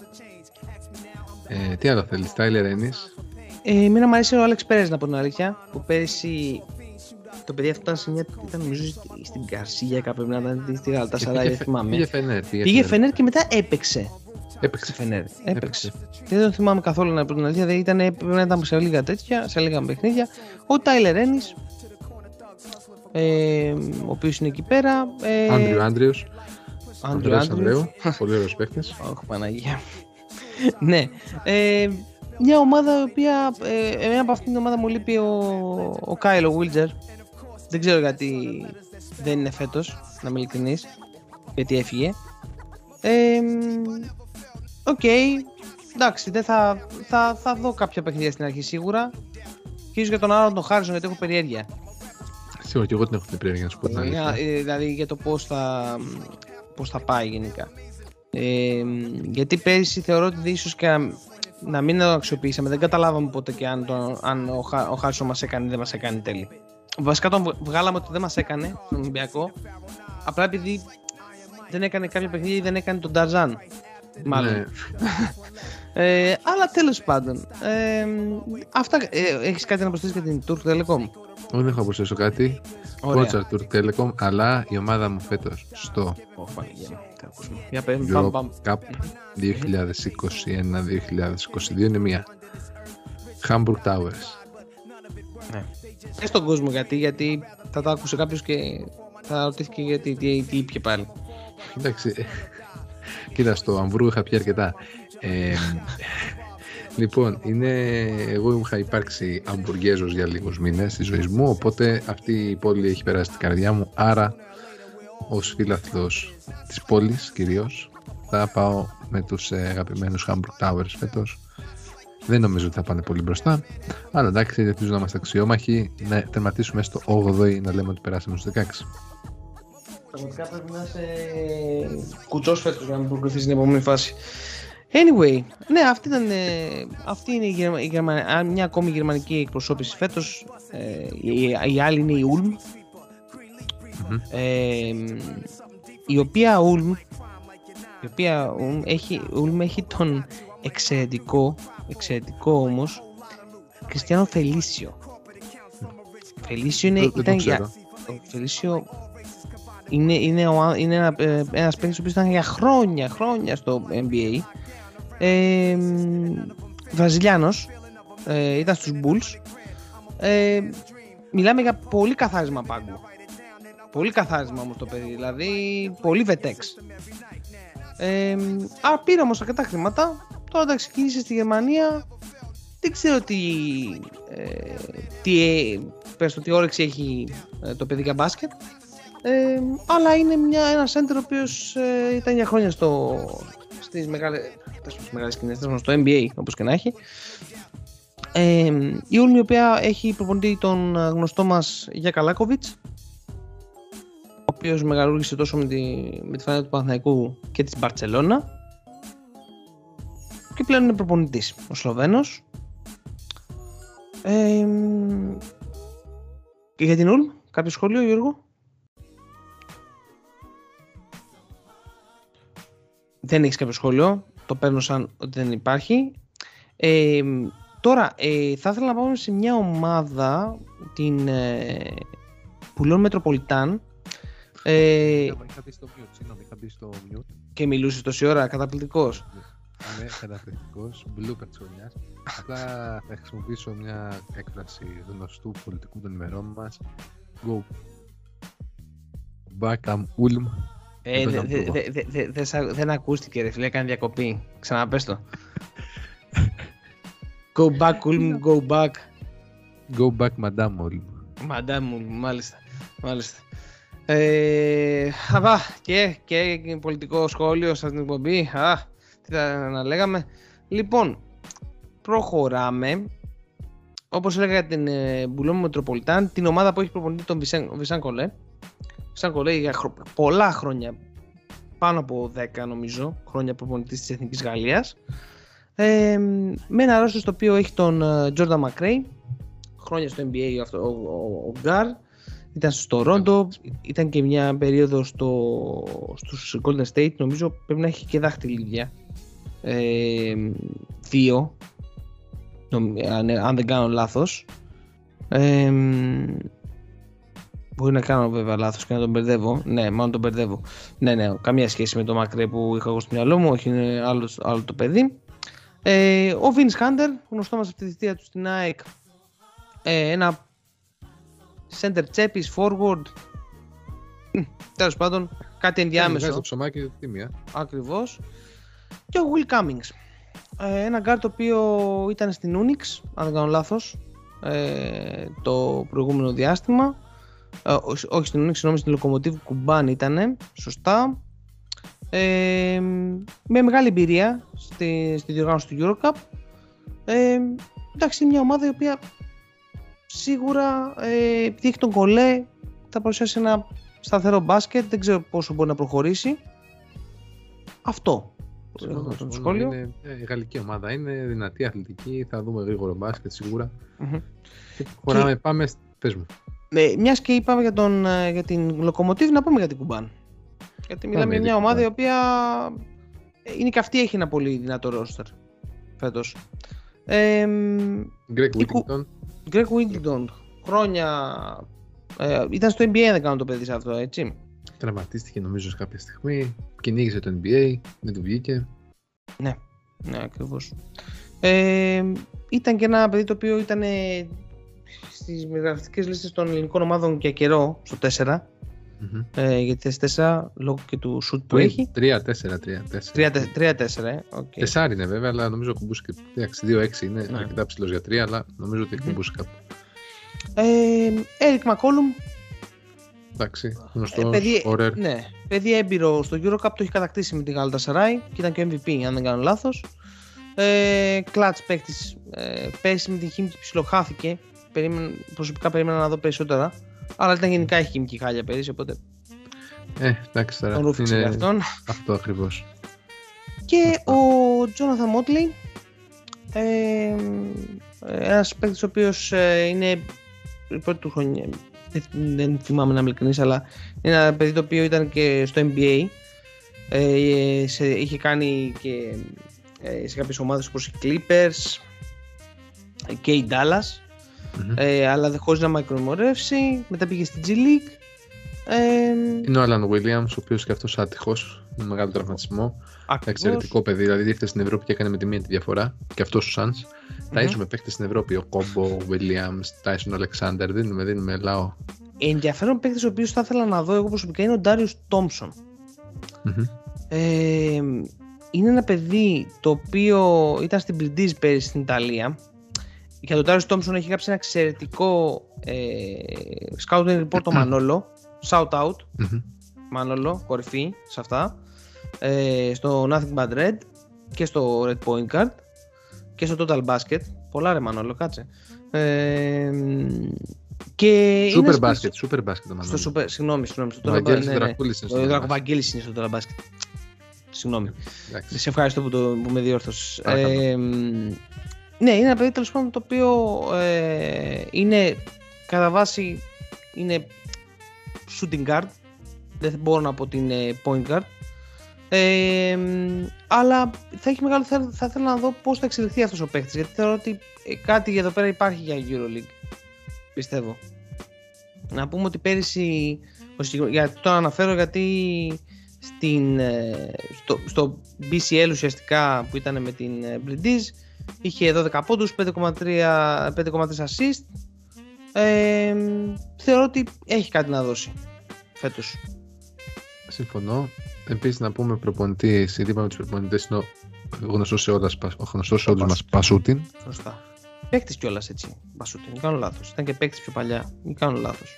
ε, τι άλλο θέλεις, Τάιλερ Ένις, Ε, εμένα μου αρέσει ο Άλεξ Πέρες να πω την αλήθεια. Που πέρυσι το παιδί αυτό ήταν σε μια. ήταν νομίζω στη- στην Καρσία κάπου πρέπει να ήταν στη Γαλατασαράι, δεν θυμάμαι. πήγε Φενέρ, πήγε, Πήγε Φενέρ και μετά έπαιξε. στη Έπαιξε. Φενέρ. Έπαιξε. Έπαιξε. Δεν τον θυμάμαι καθόλου να πω την αλήθεια. Δεν ήταν, πρέπει να ήταν σε λίγα τέτοια, σε λίγα παιχνίδια. Ο Τάιλερ Ένις, ε, ο οποίος είναι εκεί πέρα. Ε, Άντριου Άντριους, Άντριου Ανδρέας Άντριου. Ανδρέου, πολύ ωραίος παίχτης. Όχι Παναγία. ναι. Ε, μια ομάδα η οποία. Ε, εμένα από αυτήν την ομάδα μου λείπει ο, ο Κάιλ Ουίλτζερ. Δεν ξέρω γιατί δεν είναι φέτος, να είμαι ειλικρινής. Γιατί έφυγε. Ε, Οκ. Εντάξει, δεν θα, θα, θα δω κάποια παιχνίδια στην αρχή σίγουρα. Και ίσως για τον Άρον τον Χάρισον γιατί έχω περιέργεια. Σίγουρα και εγώ την έχω την περιέργεια να σου πω την Για- αλήθεια. ε, δηλαδή για το πώς θα, πώς θα πάει γενικά. Ε, γιατί πέρυσι θεωρώ ότι ίσως και να, να μην το αξιοποιήσαμε. Δεν καταλάβαμε ποτέ και αν, το, αν ο, Χα- ο Χάρισον μας έκανε ή δεν μας έκανε τέλει. Βασικά τον βγ- βγάλαμε ότι δεν μας έκανε στον Ολυμπιακό. Απλά επειδή δεν έκανε κάποια παιχνίδια ή δεν έκανε τον Ταρζάν. Μάλλον. Ναι. Ε, αλλά τέλος πάντων. Ε, αυτά, ε, έχεις κάτι να προσθέσεις για την Turk Telecom; Δεν έχω να προσθέσω κάτι. Ωραία. Κότσαρ Turk Telecom, αλλά η ομάδα μου φέτος στο Ω, Παναγία μου, τι ακούσουμε. Για πες, πάμε, πάμε. Europe Cup 2021-2022 είναι μία. Hamburg Towers. Και στον κόσμο γιατί, γιατί θα το άκουσε κάποιος και θα ρωτήθηκε γιατί, τι, τι είπε πάλι. Εντάξει, ε, κοίτα στο Αμβρού είχα πει αρκετά. Ε, λοιπόν, είναι, εγώ είχα υπάρξει αμπουργέζος για λίγους μήνες στη ζωή μου, οπότε αυτή η πόλη έχει περάσει στην καρδιά μου, άρα ως φίλαθλος της πόλης κυρίως θα πάω με τους ε, αγαπημένους Hamburg Towers φέτος. Δεν νομίζω ότι θα πάνε πολύ μπροστά, αλλά εντάξει, ελπίζω να είμαστε αξιόμαχοι, να τερματίσουμε στο 8η να λέμε ότι περάσαμε στους 16. Πραγματικά πρέπει να είσαι κουτσός φέτος για να μην προκριθείς στην επόμενη φάση. Anyway, ναι, αυτή, ήταν, ε, αυτή είναι η Γερμα- η Γερμα- α, μια ακόμη γερμανική εκπροσώπηση φέτος. Ε, η, η άλλη είναι η Ulm. Μμμ. Ε, η οποία Ulm, η οποία Ulm έχει, Ulm έχει τον εξαιρετικό, εξαιρετικό όμως, Κριστιανό Φελίσιο. Φελίσιο είναι, Δεν- δεν το ήταν για, ξέρω. ο Φελίσιο είναι, είναι, ο, είναι ένα, ε, ένας παίκτης ο οποίος ήταν για χρόνια, χρόνια στο NBA. Ε, μ, Βραζιλιάνος, ε, ήταν στους Bulls. Ε, μιλάμε για πολύ καθάρισμα πάγκου. Πολύ καθάρισμα όμως το παιδί, δηλαδή πολύ βετέξ. Ε, α, πήρε όμως αρκετά χρήματα, τώρα τα ξεκίνησε στη Γερμανία. Δεν ξέρω τι, ε, τι, ε, πες το, τι όρεξη έχει ε, το παιδί για μπάσκετ. Ε, αλλά είναι μια, ένα center ο οποίος ε, ήταν για χρόνια στο, στις μεγάλες, στις μεγάλες σκηνές, τέλος πάντων, στο NBA όπως και να έχει. Ε, η Ulm η οποία έχει προπονητή τον ε, γνωστό μας για Καλάκοβιτς ο οποίος μεγαλούργησε τόσο με τη, με τη φανέλα του Παναθηναϊκού και της Μπαρτσελώνα και πλέον είναι προπονητής ο Σλοβαίνος. Ε, και για την Ulm κάποιο σχόλιο Γιώργο; Δεν έχεις κάποιο σχόλιο το παίρνω σαν ότι δεν υπάρχει. Ε, τώρα ε, θα ήθελα να πάμε σε μια ομάδα την ε, Πουλών Μετροπολιτάν. Ε, Είχα μπει στο mute, συγγνώμη, είχα μπει στο mute. και μιλούσες τόση ώρα καταπληκτικός Είμαι καταπληκτικός, blooper τη χρονιά. Απλά θα χρησιμοποιήσω μια έκφραση γνωστού πολιτικού των ημερών μας. Go back am Ulm. Ε, Δεν το δε- είχα δε- δε- δε- δε σ' α- δεν ακούστηκε ρε φίλε, έκανε διακοπή. Ξαναπες το. Go back, Ulm, go back. Go back, Madame Ulm. Μαντά μου, μάλιστα. μάλιστα. Ε, αβά, και, και πολιτικό σχόλιο στην εκπομπή. Α, τι θα να λέγαμε. Λοιπόν, προχωράμε. Όπως έλεγα για την ε, Μπουλόμη Μετροπολιτάν, την ομάδα που έχει προπονητή τον Βισάν, Βισάν Κολέ. Βισάν Κολέ για χρο- πολλά χρόνια, πάνω από 10 νομίζω, χρόνια προπονητής της Εθνικής Γαλλίας. Ε, με ένα ρόστο στο οποίο έχει τον Τζόρνταν Μακρέι, χρόνια στο NBA αυτό, ο, ο, ο Γκάρ, ήταν στο Ρόντο, ήταν και μια περίοδος στο, στους Golden State, νομίζω πρέπει να έχει και δάχτυλίδια. Ε, δύο, νομ- αν, αν δεν κάνω λάθος. Ε, μπορεί να κάνω βέβαια λάθος και να τον μπερδεύω. Ναι, μάλλον τον μπερδεύω. Ναι, ναι, καμία σχέση με το Μακρέ που είχα εγώ στο μυαλό μου, όχι είναι άλλο, άλλο το παιδί. Ε, ο Vince Hunter, γνωστό μας από τη θητεία του στην ΑΕΚ, ε, ένα center τσέπης, forward, Μ, τέλος πάντων, κάτι Βγάζει ενδιάμεσο το ψωμάκι του τίμια. ακριβώς. Και ο Will Cummings, ε, ένα γκαρντ το οποίο ήταν στην Unics, αν δεν κάνω λάθος, ε, το προηγούμενο διάστημα. Ε, όχι- όχι στην Unix, συγγνώμη, στην Locomotive Κουμπάν ήταν, σωστά. Ε, με μεγάλη εμπειρία στη, στη διοργάνωση του Eurocup. Ε, εντάξει, είναι μια ομάδα η οποία σίγουρα ε, επειδή έχει τον κολέ θα παρουσιάσει ένα σταθερό μπάσκετ. Δεν ξέρω πόσο μπορεί να προχωρήσει. Αυτό. Συμφωνώ, Έχω το συμφωνώ. σχόλιο. Είναι ε, γαλλική ομάδα. Είναι δυνατή, αθλητική. Θα δούμε γρήγορο μπάσκετ σίγουρα. Μμμ. Και προχωράμε, πάμε. Πες μου. Ε, μιας και είπαμε για, τον, ε, για την Locomotive, να πούμε για την Κουμπάν. Γιατί μιλάμε για για μια την ομάδα η Κουμπάν. οποία ε, είναι και αυτή έχει ένα πολύ δυνατό ρόστερ φέτος. Ε, Greg Η κου- Whittington. Greg Whittington, χρόνια... Ε, ήταν στο NBA δεν κάνω το παιδί σε αυτό, έτσι. Τραυματίστηκε νομίζω σε κάποια στιγμή. Κυνήγησε το NBA. Δεν του βγήκε. Ναι, ναι ακριβώς. Ε, ήταν και ένα παιδί το οποίο ήταν ε, στις μεγαλύτερες λίστες των ελληνικών ομάδων για καιρό, στο 4. Μμμ. Ε, γιατί θέση 4 λόγω και του σουτ που Που έχει. 3-4-3. 3-4, ε. οκ. Τεσσάρι είναι βέβαια, αλλά νομίζω ακουμπούσε και. Εντάξει, 2-6 είναι Ναι. αρκετά ψηλός για 3, αλλά νομίζω ότι Μμμ. ακουμπούσε κάπου. Ε, Eric McCollum, Εντάξει, ε, γνωστός. παιδί, Ωραίο. ναι, παιδί έμπειρο στο Eurocup, το έχει κατακτήσει με τη Galatasaray και ήταν και MVP, αν δεν κάνω λάθος. Ε, κλατς παίκτης, ε, πέρσι με την χήμη ψιλοχάθηκε. Περίμενα, προσωπικά περίμενα να δω περισσότερα. Αλλά ήταν γενικά έχει χημική χάλια πέρυσι, οπότε Ε, εντάξει τώρα. τον ρούφηξε είναι για αυτόν. Αυτό ακριβώς. Και ο Jonathan Motley, ε, ένας παίκτης ο οποίος ε, είναι η πρώτη του χρονιά, δεν, δεν θυμάμαι να είμαι ειλικρινής, αλλά είναι ένα παιδί το οποίο ήταν και στο NBA. Ε, σε, είχε κάνει και ε, σε κάποιες ομάδες όπως οι Clippers και οι Dallas. Μμμ. Ε, αλλά δεν χωρίς να μακρομορεύσει. Μετά πήγε στη G League. Ε, Είναι ο Άλαν Williams, ο οποίος και αυτός άτυχος, με μεγάλο τραυματισμό. ακριβώς. Εξαιρετικό παιδί, δηλαδή ήρθε στην Ευρώπη και έκανε με τη μία τη διαφορά. Και αυτός ο Σαντς. Ταΐζουμε παίχτες στην Ευρώπη. Ο Κόμπο, ο Williams, Τάισον Αλεξάνδρ. Δίνουμε, δίνουμε λαό. Ενδιαφέρον παίκτη ο οποίος θα ήθελα να δω εγώ προσωπικά είναι ο Ντάριο Τόμψον. Μμμ. Ε, είναι ένα παιδί το οποίο ήταν στην Blindiz πέρυσι στην Ιταλία. Για τον Ντάριο Τόμψον έχει γράψει ένα εξαιρετικό ε, scouting report το Μανόλο. Shout out, Μμμ. Μανόλο, κορυφή σε αυτά. Ε, στο Nothing But Red και στο Red Point Card και στο Total Basket. Πολλά ρε Μανόλο, κάτσε. Ε, και είναι Super ένας μπάσκετ, super μπάσκετ το στο Μανώλη. super, συγγνώμη, συγγνώμη. Στο Ο Total Βαγγέλης ναι, ναι. Δρακούλης είναι στο Ο Total Δράκο Basket. Βαγγέλης είναι στο Total Basket. Συγγνώμη. Εντάξει. Σε ευχαριστώ που, το, που με διόρθωσες. Παρακαλώ. Ε, μ, ναι, είναι ένα παιδί τέλος πάντων το οποίο ε, είναι κατά βάση είναι shooting guard. Δεν μπορώ να πω ότι είναι point guard. Ε, μ, αλλά θα έχει μεγάλο θα, θα ήθελα να δω πώς θα εξελιχθεί αυτός ο παίκτης γιατί θεωρώ ότι ε, κάτι εδώ πέρα υπάρχει για EuroLeague πιστεύω να πούμε ότι πέρυσι ο συγκεκρι- γιατί το αναφέρω γιατί στην, ε, στο, στο BCL ουσιαστικά που ήταν με την ε, Blindiz είχε 12 πόντους, 5,3 5,3 assist ε, θεωρώ ότι έχει κάτι να δώσει φέτος Συμφωνώ. Επίσης να πούμε προπονητή, γιατί είπαμε τους προπονητές είναι ο γνωστός σε όλου γνωστός σε όλους μας Πασούτιν. Σωστά. Παίκτης κιόλας έτσι. Μπασούτη, μην κάνω λάθος. Ήταν και παίκτης πιο παλιά. Μην κάνω λάθος.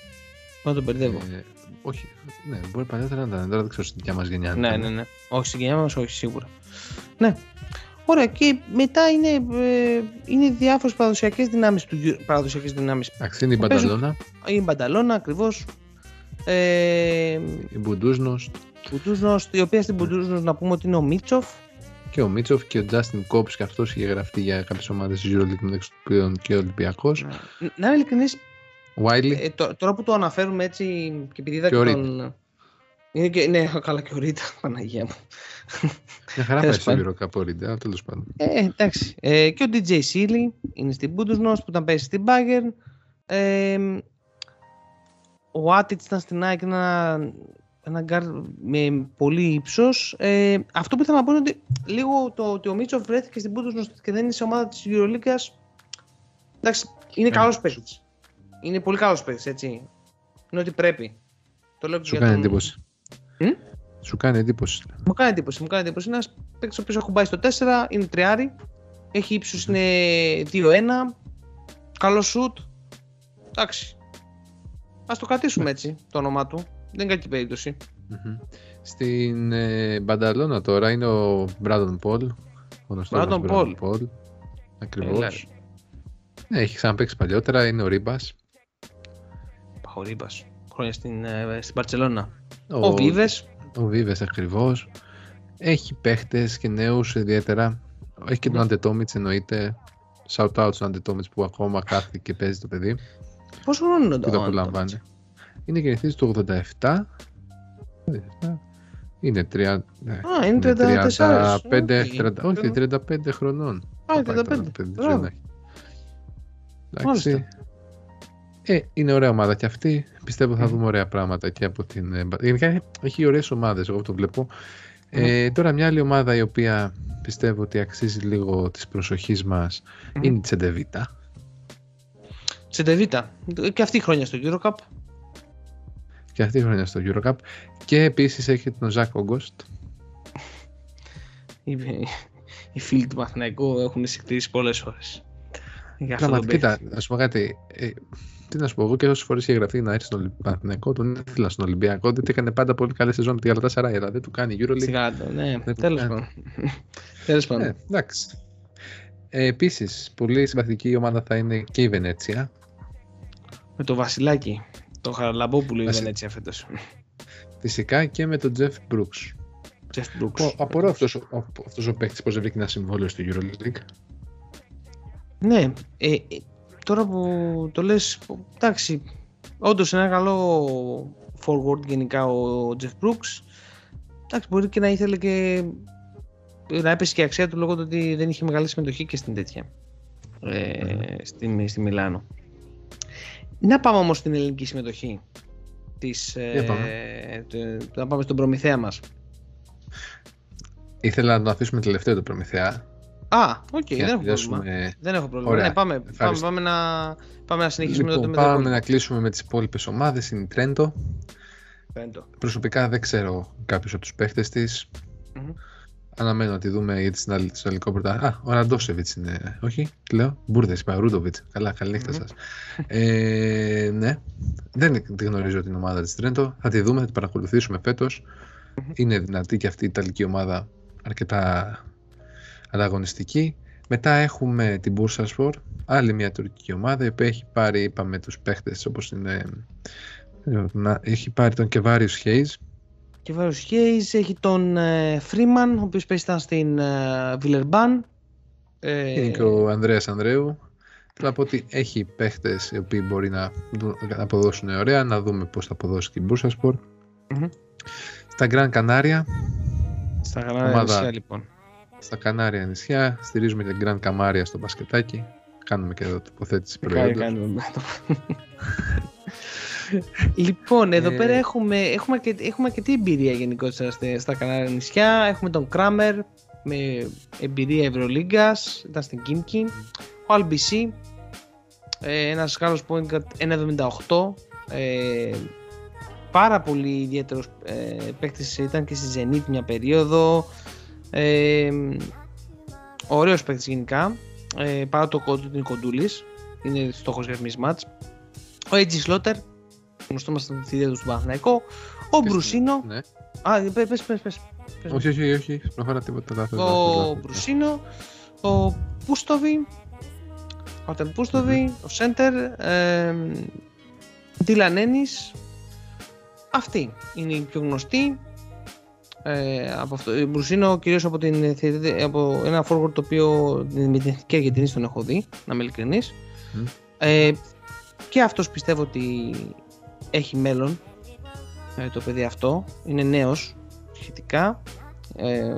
Να τον μπερδεύω. Ε, όχι, ναι, μπορεί παλιότερα να ήταν. Τώρα δεν ξέρω στην δικιά μας γενιά. ναι, ναι, ναι. Όχι στην γενιά μας, όχι σίγουρα. Ναι. Ωραία, και μετά είναι, ε, είναι διάφορες παραδοσιακές δυνάμεις του παραδοσιακές δυνάμεις. Εντάξει, είναι η Θα παίζουν- Μπανταλώνα, Η Μπανταλώνα ακριβώς. Ε, η Μπουντούσνο Μπουντούσνος, η οποία στην Μπουντούσνος να πούμε ότι είναι ο Μίτσοφ. και ο Μίτσοφ και ο Τζάστιν Κόψ και αυτός είχε γραφτεί για κάποιες ομάδες της EuroLeague μεταξύ των οποίων και ο Ολυμπιακός. Να είμαι ειλικρινής, Βάιλι, Ε, τω- τώρα που το αναφέρουμε έτσι και επειδή είδα Και και, ο τον... Είναι και, ναι, καλά και ο Ρίτα, Παναγία μου. μια χαρά πάει τέλος στο πάντων. EuroCup ο Ρίντε, αλλά τέλος πάντων. Ε, εντάξει. Ε, και ο DJ Sealy είναι στην Bundesnos που ήταν πέρυσι στην Bayern. Ε, ο Άτιτς ήταν στην ΑΕΚ ένα, ένα γκαρντ με πολύ ύψος. Ε, αυτό που ήθελα να πω είναι ότι λίγο το ότι ο Μίτσοφ βρέθηκε στην Buducnost και δεν είναι σε ομάδα της Euroleague. Εντάξει, είναι Ε, καλός σου- παίκτης. Είναι πολύ καλός παίκτης, έτσι. Είναι ότι πρέπει. Το λέω και Σου για κάνει τον- εντύπωση. Μμ; Σου κάνει εντύπωση. μου κάνει εντύπωση, μου κάνει εντύπωση. Είναι ένας παίκτης ο οποίος ακουμπάει στο 4, είναι τριάρι, έχει ύψος, είναι 2-1, καλό σουτ. Εντάξει. Α το κρατήσουμε έτσι το όνομά του. Δεν είναι κακή περίπτωση. Μμμ. Στην ε, Μπανταλώνα τώρα είναι ο Μπράντον Πολ. Ο γνωστός μας Brandon Brandon Paul. Paul. Ακριβώς. Έλα. Ναι, έχει ξαναπαίξει παλιότερα, είναι ο Ρίμπας. Παχορίμπα. Χρόνια στην, ε, στην Παρσελώνα. Ο, ο Βίβες. Ο Βίβες ακριβώς. Έχει παίχτες και νέους ιδιαίτερα. Έχει και τον Ναι. Άντε Τόμιτς εννοείται. Shout out στον Άντε Τόμιτς που ακόμα κάθεται και παίζει το παιδί. Πόσο χρόνο είναι Που το το απολαμβάνει. Είναι γεννηθείς το 87. 87. Είναι 30. ναι, Α, είναι 34. 35, Οκ. 30, όχι, 35 χρονών. Α, Θα πάει 35. τώρα, παιδί, Μπράβο. δεν έχει. Μάλιστα. Εντάξει. Ε, είναι ωραία ομάδα και αυτή. Πιστεύω θα Μμμ. δούμε ωραία πράγματα και από την. ε, Μπα- Γενικά έχει ωραίες ομάδες, εγώ το βλέπω. Ναι. Ε, τώρα μια άλλη ομάδα η οποία πιστεύω ότι αξίζει λίγο της προσοχής μας Μμμ. είναι η Τσεντεβίτα. Τσεντεβίτα. Και αυτή η χρόνια στο Eurocup. Και αυτή η χρονιά στο Eurocup. Και επίσης έχει τον Ζακ Όγκοστ. Οι, οι φίλοι του Μαθηναϊκού έχουν συγχωρήσει πολλές φορές. Για αυτό τον Πραγματικά, παίκτη. κοίτα, να σου πω κάτι. Ε, τι να σου πω, εγώ και όσες φορές είχε γραφτεί να έρθει στον Παναθηναϊκό, τον ήθελα στον Ολυμπιακό. Διότι έκανε πάντα πολύ καλή σεζόν με τη Γαλατά Σαράι, αλλά δεν του κάνει Euroleague. Σιγά το, ναι, Δεν το τέλος κάνει. πάντων. Τέλος πάντων. Ε, εντάξει. Ε, Επίσης, πολύ συμπαθητική ομάδα θα είναι και η Βενέτσια. Με το Βασιλάκι. Το Χαραλαμπόπουλο η Βασι- Βενέτσια φέτος. Φυσικά και με τον Τζεφ Brooks. Τζεφ Μπρούξ. Ο, απορώ αυτός, ο, ο- αυτός ο παίκτης πώς δεν βρήκε ένα συμβόλαιο στο Euroleague. Ναι, ε, ε, τώρα που το λες, εντάξει, όντως ένα καλό forward γενικά ο Jeff Brooks. Εντάξει, μπορεί και να ήθελε και να έπεσε και η αξία του λόγω του ότι δεν είχε μεγάλη συμμετοχή και στην τέτοια. Ε, στη, στη Μιλάνο. Να πάμε όμως στην ελληνική συμμετοχή. Της, ε, Για πάμε. του- να πάμε στον Προμηθέα μας. Ήθελα να το αφήσουμε τελευταίο το Προμηθέα. Α, οκ, για δεν να έχω πρόβλημα. τελειώσουμε- Δεν έχω πρόβλημα. Ωραία, Ναι, πάμε, πάμε, ευχαριστώ. πάμε, να, πάμε να συνεχίσουμε Λοιπόν, τότε με το πάμε υπόλοιπο. να κλείσουμε με τις υπόλοιπες ομάδες. Είναι η Τρέντο. Πέντο. Προσωπικά δεν ξέρω κάποιους από τους παίχτες της. Μμμ. Αναμένω να τη δούμε γιατί στην άλλη- στο ελληνικό πρωτάθλημα. Α, ο Ραντόσεβιτ είναι. Όχι, τι λέω. Μπούρδε, είπα. Ρούντοβιτς. Καλά, καλή νύχτα Μμμ. σας. Ε, ναι. Δεν τη γνωρίζω την ομάδα της Τρέντο. Θα τη δούμε, θα την παρακολουθήσουμε φέτος. Είναι δυνατή και αυτή η Ιταλική ομάδα αρκετά ανταγωνιστική. Μετά έχουμε την Bursaspor, άλλη μια τουρκική ομάδα, η οποία έχει πάρει, είπαμε, τους παίχτες όπως είναι... ε, να- Έχει πάρει τον Κεβάριους Χέις, Και ο Βάρος Χέις έχει τον ε, Φρήμαν, ο οποίος παίζει ήταν στην ε, Βιλερμπάν. Ε, είναι και ο Ανδρέας Ανδρέου. Θέλω να πω ότι έχει παίχτες οι οποίοι μπορεί να, δου- να αποδώσουν ωραία, να δούμε πώς θα αποδώσει και η Bursaspor. Μμμ. Στα Γκραν Κανάρια, Στα Γαλλικά ομάδα. νησιά λοιπόν. Στα Κανάρια νησιά, στηρίζουμε την Γκραν Καμάρια στο μπασκετάκι. Κάνουμε και εδώ τοποθέτηση Κάνει- προϊόντος. κάνουμε. λοιπόν, εδώ Ε, πέρα έχουμε, έχουμε, και, έχουμε αρκετή εμπειρία γενικότερα στα, στα Κανάρια νησιά. Έχουμε τον Κράμερ με εμπειρία Ευρωλίγκας, ήταν στην Κίμκι. Ο Αλμπισί, ε, ένας Γάλλος point guard 1.78. Ε, πάρα πολύ ιδιαίτερος ε, παίκτης, ήταν και στη Zenit μια περίοδο. Ε, ωραίος παίκτης γενικά. Ε, παρά το κόντου του είναι κοντούλης. Είναι στόχος για mismatch. Ο Έτζι Σλότερ, γνωστό μας στη θηρία του στον Παναθηναϊκό. Ο Και Μπρουσίνο. Ναι. Α, πες, πες, πες. πες. Πες μου. Όχι, όχι, όχι. Προχώρα τίποτα. Λάθος, λάθος, Ο λάθος. Μπρουσίνο. Ο Πούστοβι. Ο Αρτεμ Πούστοβι. Ο Σέντερ. Ε, Ντίλαν Ένις. Αυτοί είναι οι πιο γνωστοί. Ε, από αυτό, ο Μπρουσίνο κυρίως από, την, θηρίδα- από ένα forward το οποίο με την εθνική Αργεντινή τον έχω δει, να είμαι ειλικρινής. Μμ. Ε, και αυτός πιστεύω ότι έχει μέλλον ε, το παιδί αυτό. Είναι νέος σχετικά. Ε,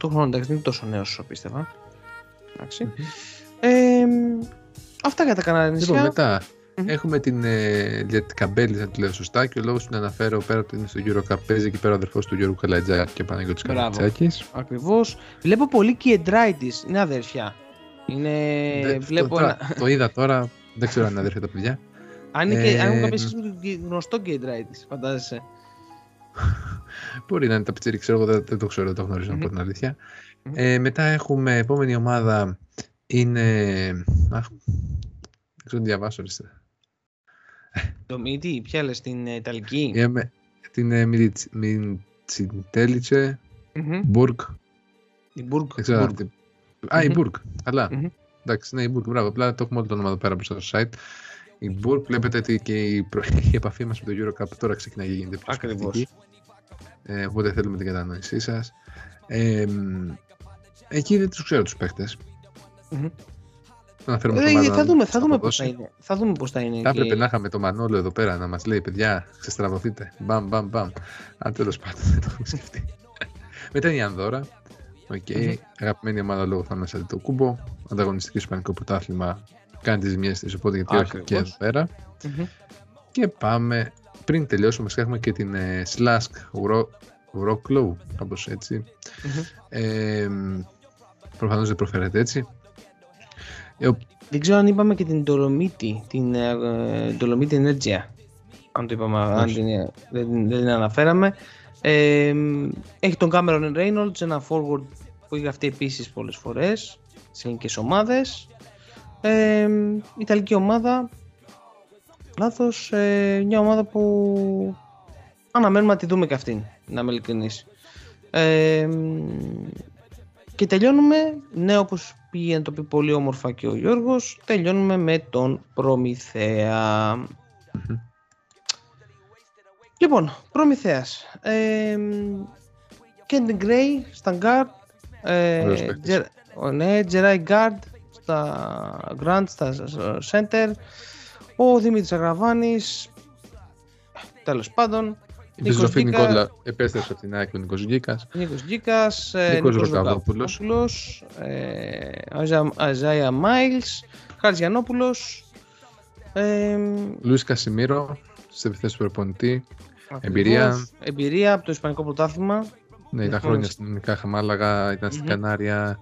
28 χρόνια εντάξει δεν είναι τόσο νέος όσο πίστευα. Εντάξει. Ε, αυτά για τα κανάλια νησιά. Λοιπόν, μετά Μμμ. έχουμε την ε, Καμπέλη, να τη λέω σωστά, και ο λόγος που την αναφέρω πέρα ότι είναι στο Eurocup παίζει εκεί πέρα ο αδερφός του Γιώργου Καλατζάκη και Παναγιώτης Μπράβο. Καλατζάκης. Ακριβώς. Βλέπω πολύ και η Εντράιτης. Είναι αδέρφια. Είναι... βλέπω το, ένα... τώρα- το είδα τώρα, δεν ξέρω αν είναι αδέρφια τα παιδιά. αν, είναι και, αν έχουν Ε, κάποια σχέση με τον γνωστό και η Εντράιτης. Φαντάζεσαι. Μπορεί να είναι τα πιτσίρι, ξέρω εγώ, δεν, δεν το ξέρω, δεν το γνωρίζω Μμμ. από την αλήθεια. Μμμ. Ε, μετά έχουμε επόμενη ομάδα είναι. Αχ, δεν ξέρω τι διαβάσω. Ρε. Το Μίτι, ποια λες, την ε, Ιταλική; Ε, με- την ε, Μιριτς- Μιντσιντέλιτσε Μμμ. Μπουργκ. Η Μπουργκ. Δεν ξέρω Μπουργκ. αυτή. Α, η Μμμ. Μπουργκ. Καλά. Μμμ. Εντάξει, ναι, η Μπουργκ. Μπράβο. Απλά το έχουμε όλο το όνομα εδώ πέρα μπροστά στο site. Η Μπουργκ, βλέπετε ότι και η, προ- η επαφή μας με το Eurocup τώρα ξεκινάει και γίνεται πιο Ακριβώς. σπαστική. Ε, οπότε θέλουμε την κατανόησή σας. Ε, μ, εκεί δεν τους ξέρω τους παίχτες. Μμμ. Αναφέρουμε Ε, στο ομάδα θα να δούμε, τους θα δούμε πώς αποδώσει. θα είναι. Θα δούμε πώς θα είναι. Θα και- έπρεπε να είχαμε το Μανόλο εδώ πέρα να μας λέει: Παιδιά, ξεστραβωθείτε. Μπαμ, μπαμ, μπαμ. Αν τέλος πάντων δεν το έχουμε σκεφτεί. Μετά είναι η Ανδώρα. Οκ. Μμμ. Αγαπημένη ομάδα λόγω Θανάση Αντετοκούνμπο. Ανταγωνιστική στο Ισπανικό πρωτάθλημα. Κάνει τις ζημιές της. Οπότε γιατί όχι Ακριβώς. και εδώ πέρα. Μμμ. Και πάμε. Πριν τελειώσουμε, βασικά έχουμε και την ε, Slask Wroclaw. Κάπως έτσι. Μμμ. Ε, Προφανώς δεν προφέρεται έτσι. Ε, ο- Δεν ξέρω αν είπαμε και την Dolomiti, την ε, ε, Dolomiti Energia. Αν το είπαμε, αν Όχι. την, ε, δεν, δεν την αναφέραμε. Ε, έχει τον Cameron Reynolds, ένα forward που έχει γραφτεί επίσης πολλές φορές σε ελληνικές ομάδες. Ε, Ιταλική ομάδα, λάθος, ε, μια ομάδα που αναμένουμε να τη δούμε και αυτήν, να είμαι ειλικρινής. Ε, και τελειώνουμε, ναι όπως πήγε να το πει πολύ όμορφα και ο Γιώργος, τελειώνουμε με τον Προμηθέα. Λοιπόν, Προμηθέας. Ε, Κέντιν Γκρέι στα γκάρτ. Ε, Ωραίος παίκτης. Τζερ, ο, ναι, Τζεράι Γκάρντ στα γκραντ, στα σέντερ. Ο Δημήτρης Αγραβάνης. τέλος πάντων. Η Νίκος Ζωφή Γκίκα- Νικόλα επέστρεψε από την ΑΕΚ ο Νίκος Γκίκας. Νίκος Γκίκας, ε, Νίκος Νίκος Ροκαβόπουλος. Ροκαβόπουλος, ε, Αζα- Αζάια Μάιλς, Χάρης Γιαννόπουλος, ε, Λουίς Κασιμίρο, στις επιθέσεις του προπονητή. ακριβώς, Εμπειρία. Εμπειρία από το Ισπανικό Πρωτάθλημα. Ναι, ήταν Έχουμε χρόνια σ- στην Ελληνικά Χαμάλαγα, ήταν στην Μμμ. Κανάρια,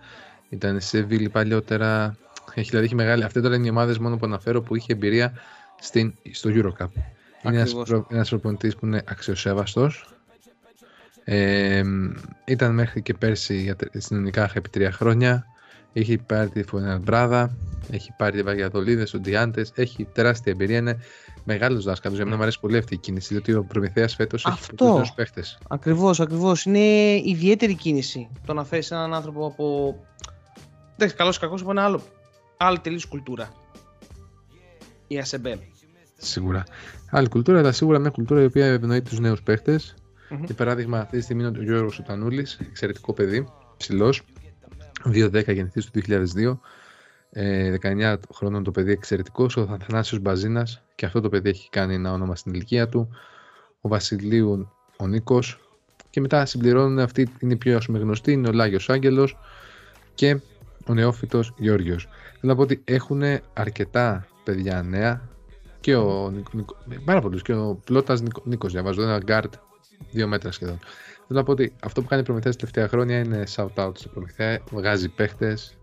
ήταν σε Σεβίλη παλιότερα. Έχει δηλαδή έχει μεγάλη. Αυτή τώρα είναι οι ομάδες μόνο που αναφέρω που είχε εμπειρία στην, στο Eurocup. Είναι ένας, Ακριβώς. προ, ένας προπονητής που είναι αξιοσέβαστος. Ε, ήταν μέχρι και πέρσι για τε- στην Ελληνικά επί τρία χρόνια. Έχει πάρει τη Φωνελμπράδα, έχει πάρει τη Βαγιαδολίδε, τον Διάντε, έχει τεράστια εμπειρία. Είναι μεγάλος δάσκαλος. Για μένα μου αρέσει πολύ αυτή η κίνηση, διότι ο Προμηθέας φέτος έχει Αυτό. πολλού νέου παίχτες. Ακριβώς, ακριβώς. Είναι ιδιαίτερη κίνηση το να φέρεις έναν άνθρωπο από... Εντάξει, καλός ή κακός από ένα άλλο, άλλη τελείως κουλτούρα. Η ΑΣΕΜΠΕ. Σίγουρα. Άλλη κουλτούρα, αλλά σίγουρα μια κουλτούρα η οποία ευνοεί τους νέους παίχτες. Μμμ. Για παράδειγμα, αυτή τη στιγμή είναι ο Γιώργος Σουτανούλη, εξαιρετικό παιδί, ψηλός, 2-10 γεννηθείς του 2002. Ε, 19 χρονών το παιδί εξαιρετικός. Ο Αθανάσιος Μπαζίνας και αυτό το παιδί έχει κάνει ένα όνομα στην ηλικία του. Ο Βασιλείου ο Νίκος. Και μετά συμπληρώνουν αυτοί είναι οι πιο ας πούμε, γνωστοί, είναι ο Λάγιος Άγγελος και ο Νεόφυτος Γιώργος. Θέλω να πω ότι έχουν αρκετά παιδιά νέα και ο Νικ- Νικ- πάρα πολλούς. Και ο Πλώτα Νίκος, διαβάζω, ένα γκαρντ δύο μέτρα σχεδόν. Θέλω να πω ότι αυτό που κάνει η Προμηθέα τα τελευταία χρόνια είναι shout out στο Προμηθέα. Βγάζει παίχτες,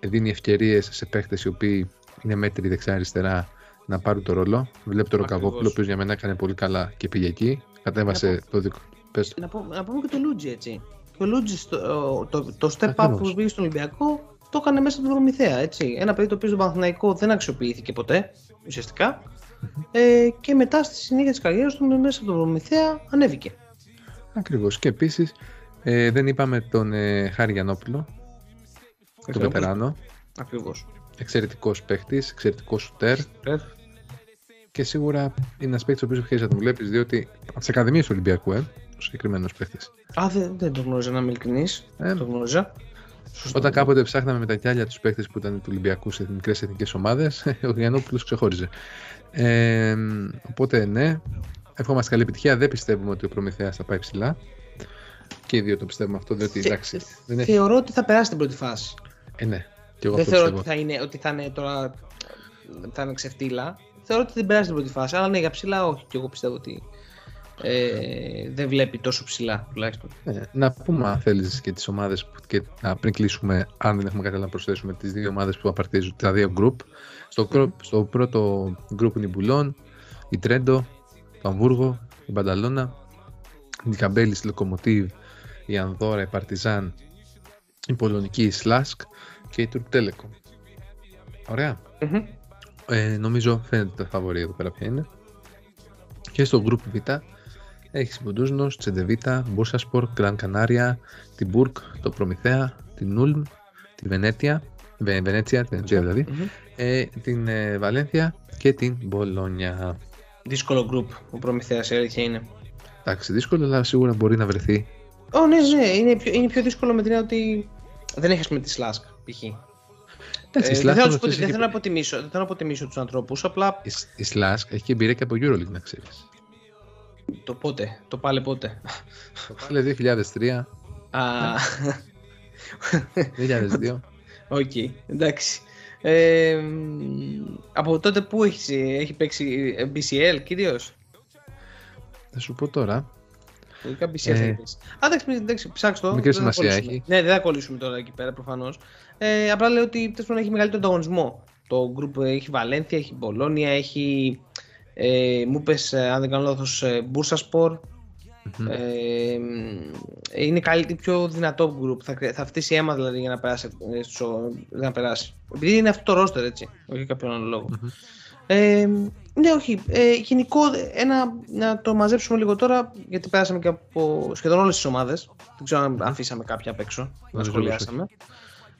δίνει ευκαιρίες σε παίχτες οι οποίοι είναι μέτροι δεξιά-αριστερά να πάρουν το ρόλο. Βλέπω τον Ροκαβόπουλο, ο Ακριβώς. οποίος για μένα έκανε πολύ καλά και πήγε εκεί. Κατέβασε Να το δικό. Πες το. Να, πω, να πούμε και το Λούτζι έτσι. Και ο Λούτζι το, το, το step up Ακριβώς. που πήγε στον Ολυμπιακό το έκανε μέσα από τον Προμηθέα. Έτσι. Ένα παιδί το οποίο στον Παναθηναϊκό δεν αξιοποιήθηκε ποτέ ουσιαστικά. Ε, και μετά στη συνέχεια της καριέρας του μέσα από τον Προμηθέα ανέβηκε. Ακριβώς. Και επίσης ε, δεν είπαμε τον ε, Χάρη Γιαννόπουλο, τον βετεράνο. Ακριβώς. Εξαιρετικός παίχτης, εξαιρετικός σουτέρ. Και σίγουρα είναι ένας παίκτης ο οποίος χρειάζεται να τον βλέπεις, διότι από τι Ακαδημίες του Ολυμπιακού, ε, ο συγκεκριμένος παίκτης. Α, δεν, δεν το γνώριζα να είμαι ειλικρινής. Ε, Το γνώριζα. Σωστό. όταν κάποτε ψάχναμε με τα κιάλια τους παίκτες που ήταν του Ολυμπιακού σε μικρέ εθνικές ομάδες, ο Γιαννόπουλος ξεχώριζε. Ε, οπότε ναι, ευχόμαστε καλή επιτυχία. Δεν πιστεύουμε ότι ο Προμηθέας θα πάει ψηλά. Και οι δύο το πιστεύουμε αυτό, διότι Θε- εντάξει. Δεν έχει. Θεωρώ ότι θα περάσει την πρώτη φάση. Ε, ναι, και εγώ δεν αυτό θεωρώ πιστεύω. ότι θα, είναι, ότι θα είναι τώρα. θα είναι ξεφτύλα. Θεωρώ ότι δεν περάσει την πρώτη φάση. Αλλά ναι, για ψηλά όχι. Και εγώ πιστεύω ότι ε, δεν βλέπει τόσο ψηλά τουλάχιστον. Ε, να πούμε αν θέλεις και τις ομάδες και να, πριν κλείσουμε, αν δεν έχουμε κάτι άλλο να προσθέσουμε, τις δύο ομάδες που απαρτίζουν, τα δύο group. Στο, group- στο πρώτο group είναι η Μπουλόν, η Τρέντο, το Αμβούργο, η Μπανταλώνα, η Καμπέλης, η Λοκομοτίβ, η Ανδόρα, η Παρτιζάν, η Πολωνική, η Σλάσκ και η Τουρκ Τέλεκο. Ωραία. Μμμ. Ε, νομίζω φαίνεται τα φαβορή εδώ πέρα ποια είναι. Και στο group Β έχεις Μποντούσνο, Τσεντεβίτα, Μπούρσασπορ, Γκραν Κανάρια, την Μπουρκ, το Προμηθέα, την Ούλμ, τη Βενέτια, Βε, Βενέτσια, τη Βενέτσια δηλαδή, Μμμ. ε, την ε, Βαλένθια και την Μπολόνια. Δύσκολο group ο Προμηθέας, η αλήθεια είναι. Εντάξει, δύσκολο, αλλά σίγουρα μπορεί να βρεθεί. Ω, ναι, ναι, είναι πιο, είναι πιο δύσκολο με την έννοια ότι δεν έχεις ας πούμε τη Slask π.χ. Εντάξει, Ε, η δεν, Slask θέλω να όμως τους πω- έχει δεν και- θέλω να αποτιμήσω, δεν θέλω να αποτιμήσω τους ανθρώπους, απλά η, η Slask έχει και εμπειρία και από Euroleague να ξέρεις. Το πότε, το πάλι πότε. Το πάλι 2003, Α, 2002. οκ, εντάξει. Ε, μ, από τότε που έχεις, έχει παίξει ε, BCL κυρίως; θα σου πω τώρα. Λογικά BCL Ε, θα έχεις παίξει. Α, εντάξει, μη- εντάξει, ψάξ' το. μικρή δεν θα σημασία κολλήσουμε. έχει. Ναι, δεν θα κολλήσουμε τώρα εκεί πέρα προφανώς. Ε, απλά λέω ότι τέλος πάντων έχει μεγαλύτερο ανταγωνισμό. Το group έχει Βαλένθια, έχει Μπολόνια, έχει. Ε, μου είπες, ε, αν δεν κάνω λάθος, ε, Μπούρσασπορ. Μμμ. Ε, μ, είναι καλύτερη, πιο δυνατό group. Θα, χρει- θα φτύσει αίμα δηλαδή για να περάσει. ε, στο- για να περάσει. Επειδή είναι αυτό το roster έτσι. Όχι για κάποιον άλλο λόγο. Μμμ. Ε, ναι, όχι. Ε, γενικό, ένα, να το μαζέψουμε λίγο τώρα, γιατί πέρασαμε και από σχεδόν όλες τις ομάδες. Δεν ξέρω αν αφήσαμε κάποια απ' έξω, να Νομίζω σχολιάσαμε.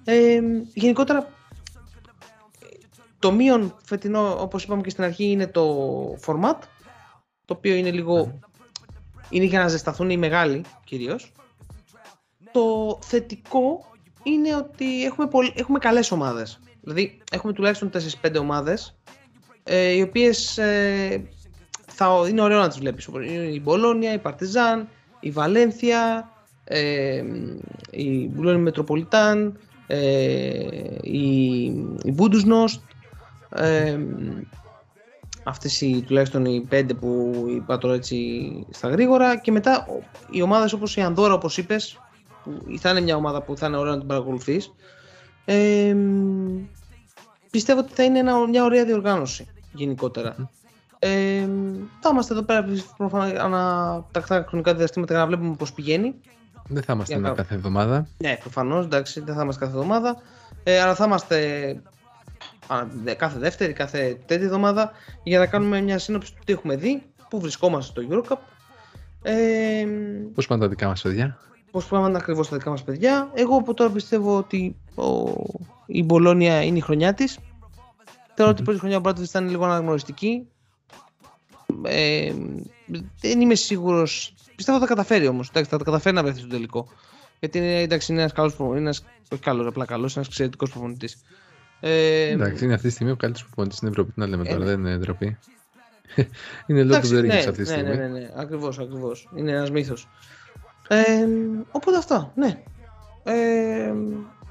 Ε, γενικότερα, το μείον φετινό, όπως είπαμε και στην αρχή, είναι το format, το οποίο είναι λίγο... Είναι για να ζεσταθούν οι μεγάλοι, κυρίως. Το θετικό είναι ότι έχουμε, πολύ, έχουμε καλές ομάδες. Δηλαδή, έχουμε τουλάχιστον 4-5 ομάδες, ε, οι οποίες ε, θα, είναι ωραίο να τις βλέπεις. Η Μπολόνια, η Παρτιζάν, η Βαλένθια, ε, η Μπουλόνι Μετροπολιτάν, ε, η, η Μπούντουσνοστ, ε, αυτές οι, τουλάχιστον οι πέντε που είπα τώρα έτσι στα γρήγορα και μετά οι ομάδες όπως η Ανδόρα όπως είπες που θα είναι μια ομάδα που θα είναι ωραίο να την παρακολουθείς ε, πιστεύω ότι θα είναι ένα, μια ωραία διοργάνωση γενικότερα. Ε, θα είμαστε εδώ πέρα προφανώς ανά τακτά χρονικά διαστήματα για να βλέπουμε πώς πηγαίνει. Δεν θα είμαστε Για να- κάθε εβδομάδα. Ναι, προφανώς, εντάξει, δεν θα είμαστε κάθε εβδομάδα. Ε, αλλά θα είμαστε α, δε- κάθε δεύτερη, κάθε τρίτη εβδομάδα για να κάνουμε μια σύνοψη του τι έχουμε δει, πού βρισκόμαστε στο Eurocup. Ε, Πώς πάνε τα δικά μας παιδιά; Πώς πάμε ακριβώς τα δικά μας παιδιά. Εγώ από τώρα πιστεύω ότι ο, η Μπολόνια είναι η χρονιά της. Θεωρώ ότι η πρώτη χρονιά ο Μπράτοβιτς ήταν λίγο αναγνωριστική. Ε, δεν είμαι σίγουρος. Πιστεύω θα τα καταφέρει όμως. Θα τα καταφέρει να βρεθεί στο τελικό. Γιατί είναι, εντάξει, είναι ένας καλός προπονητής. Όχι καλός, απλά καλός. Ένας εξαιρετικός προπονητής. Ε, Εντάξει, είναι αυτή τη στιγμή ο καλύτερος προπονητή στην Ευρώπη. Τι να λέμε Ε, τώρα, ναι. δεν είναι ντροπή. είναι λόγω εντάξει, του Ρίγγι ναι, αυτή τη ναι, στιγμή. ναι, ναι, ναι, ακριβώς, ακριβώς. Είναι ένας μύθος. Ε, οπότε αυτά, ναι. Ε,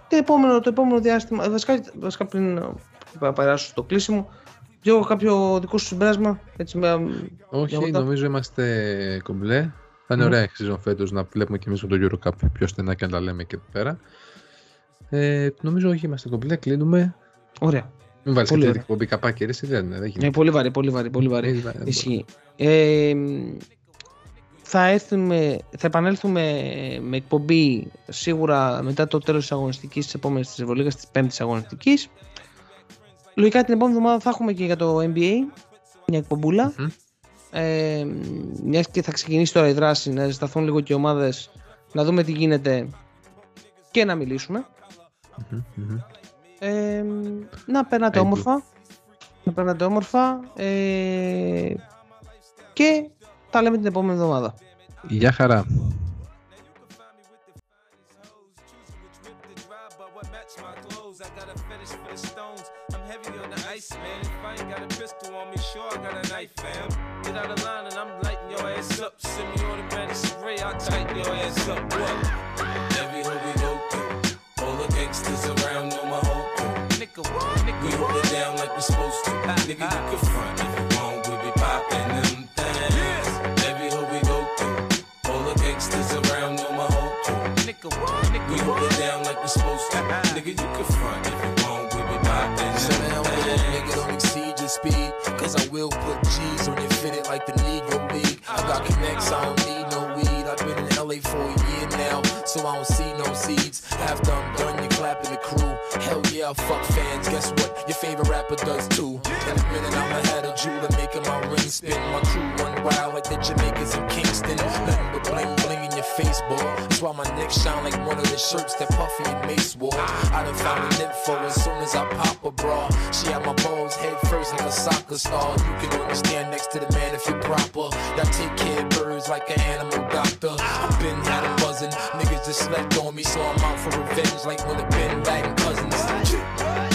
το, επόμενο, το επόμενο διάστημα, βασικά, βασικά πριν ε, περάσω στο κλείσιμο, Γιώργο, κάποιο δικό σου συμπέρασμα, έτσι με, Όχι, για μετά. νομίζω είμαστε κομπλέ. Θα είναι Μμμ. ωραία η season φέτος να βλέπουμε και εμείς με το Eurocup πιο στενά και να τα λέμε και εδώ πέρα. Ε, νομίζω όχι, είμαστε κομπλέ, κλείνουμε. Ωραία. Μην βάλεις Πολύ και ωραία. την εκπομπή καπάκι, ρε, εσύ, δεν, δεν Είναι γίνεται. πολύ βαρύ, πολύ βαρύ, πολύ βαρύ. Ε, δεν Ισχύει. Ε, θα, έρθουμε, θα επανέλθουμε με εκπομπή σίγουρα μετά το τέλος της αγωνιστικής της επόμενης της Ευρωλίγας της πέμπτης αγωνιστικής. Λογικά την επόμενη εβδομάδα θα έχουμε και για το NBA μια εκπομπούλα. Μμμ. Ε, μιας και θα ξεκινήσει τώρα η δράση να ζηταθούν λίγο και οι ομάδες να δούμε τι γίνεται και να μιλήσουμε. Μμμ, μμμ. Ε, να περνάτε Thank you. όμορφα. Να περνάτε όμορφα. Ε, και τα λέμε την επόμενη εβδομάδα. Γεια χαρά. but what match my clothes? I got a fetish for the stones. I'm heavy on the ice, man. If I ain't got a pistol on me, sure I got a knife, fam. Get out of line and I'm lighting your ass up. Send me automatic spray, I'll tighten your ass up. What? Every hoe we go through, all the gangsters around we hold it down like we supposed to. Nigga, you can front if you want, we be popping them things. Every hoe we go through, all the gangsters around know my whole crew. Nigga, what? Nigga, we hold it down like we supposed to. Uh-uh. Nigga, you can front if you want, we be popping them with it, nigga, don't exceed your speed. Cause I will put G's on your fitted like the Negro League. I got connects, I don't need no weed. I've been in LA for a year now, so I don't see no seeds. After I'm done, Hell yeah, fuck fans. Guess what? Your favorite rapper does too. In a minute, I'ma have a jeweler making my ring spin. My crew run wild like the Jamaicans in Kingston. Oh. Nothing but bling bling in your face, boy. That's why my neck shine like one of the shirts that Puffy and Mace wore. I done found an info as soon as I pop a bra. She had my balls head first like a soccer star. You can only stand next to the man if you're proper. Y'all take care of birds like an animal doctor. I've been had a buzzing. Niggas just slept on me, so I'm out for revenge like when the Ben Laden cousins.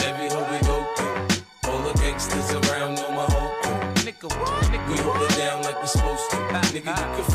Every hoe we go all the gangsters around know my whole crew. Nigga, what? Nigga, we hold it down like we're supposed to. Nigga, you can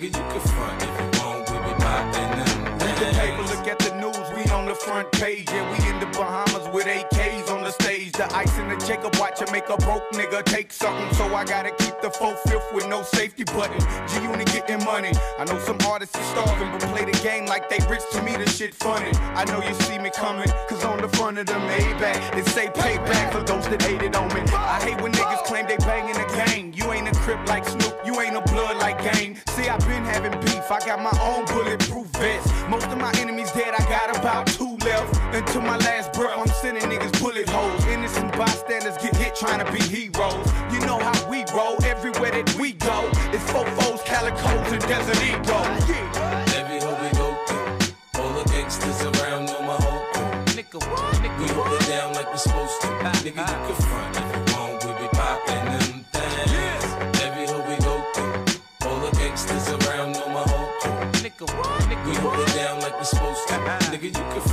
Nigga, you can front if you want, we be popping them Read the paper, look at the news, we on the front page. Yeah, we in the Bahamas with AKs on the The ice in the Jacob watch it make a broke nigga take something. So I gotta keep the full fifth with no safety button. G Unit getting money. I know some artists are starving, but play the game like they rich to me, the shit funny. I know you see me coming, cause on the front of the Maybach, it say payback for those that hated on me. I hate when niggas claim they banging the gang. You ain't a crip like Snoop, you ain't a blood like Game. See, i been having beef, I got my own bulletproof vest. Most of my enemies dead, I got about two left. Until my last breath, I'm sending niggas bullet holes. Innocent bystanders get hit trying to be heroes. You know how we roll, everywhere that we go. It's fofos, calicos, and desert ego. Yeah. Every hoe we go through, all the gangsters around know my whole crew. Nigga, what? Nigga, we hold it down like we're supposed to. Nigga, you can front if you want, we be popping them things. Every hoe we go through, all the gangsters around know my whole crew. Nigga, what? Nigga, we hold it down like like we supposed to. Uh-uh. Nigga, you can front if you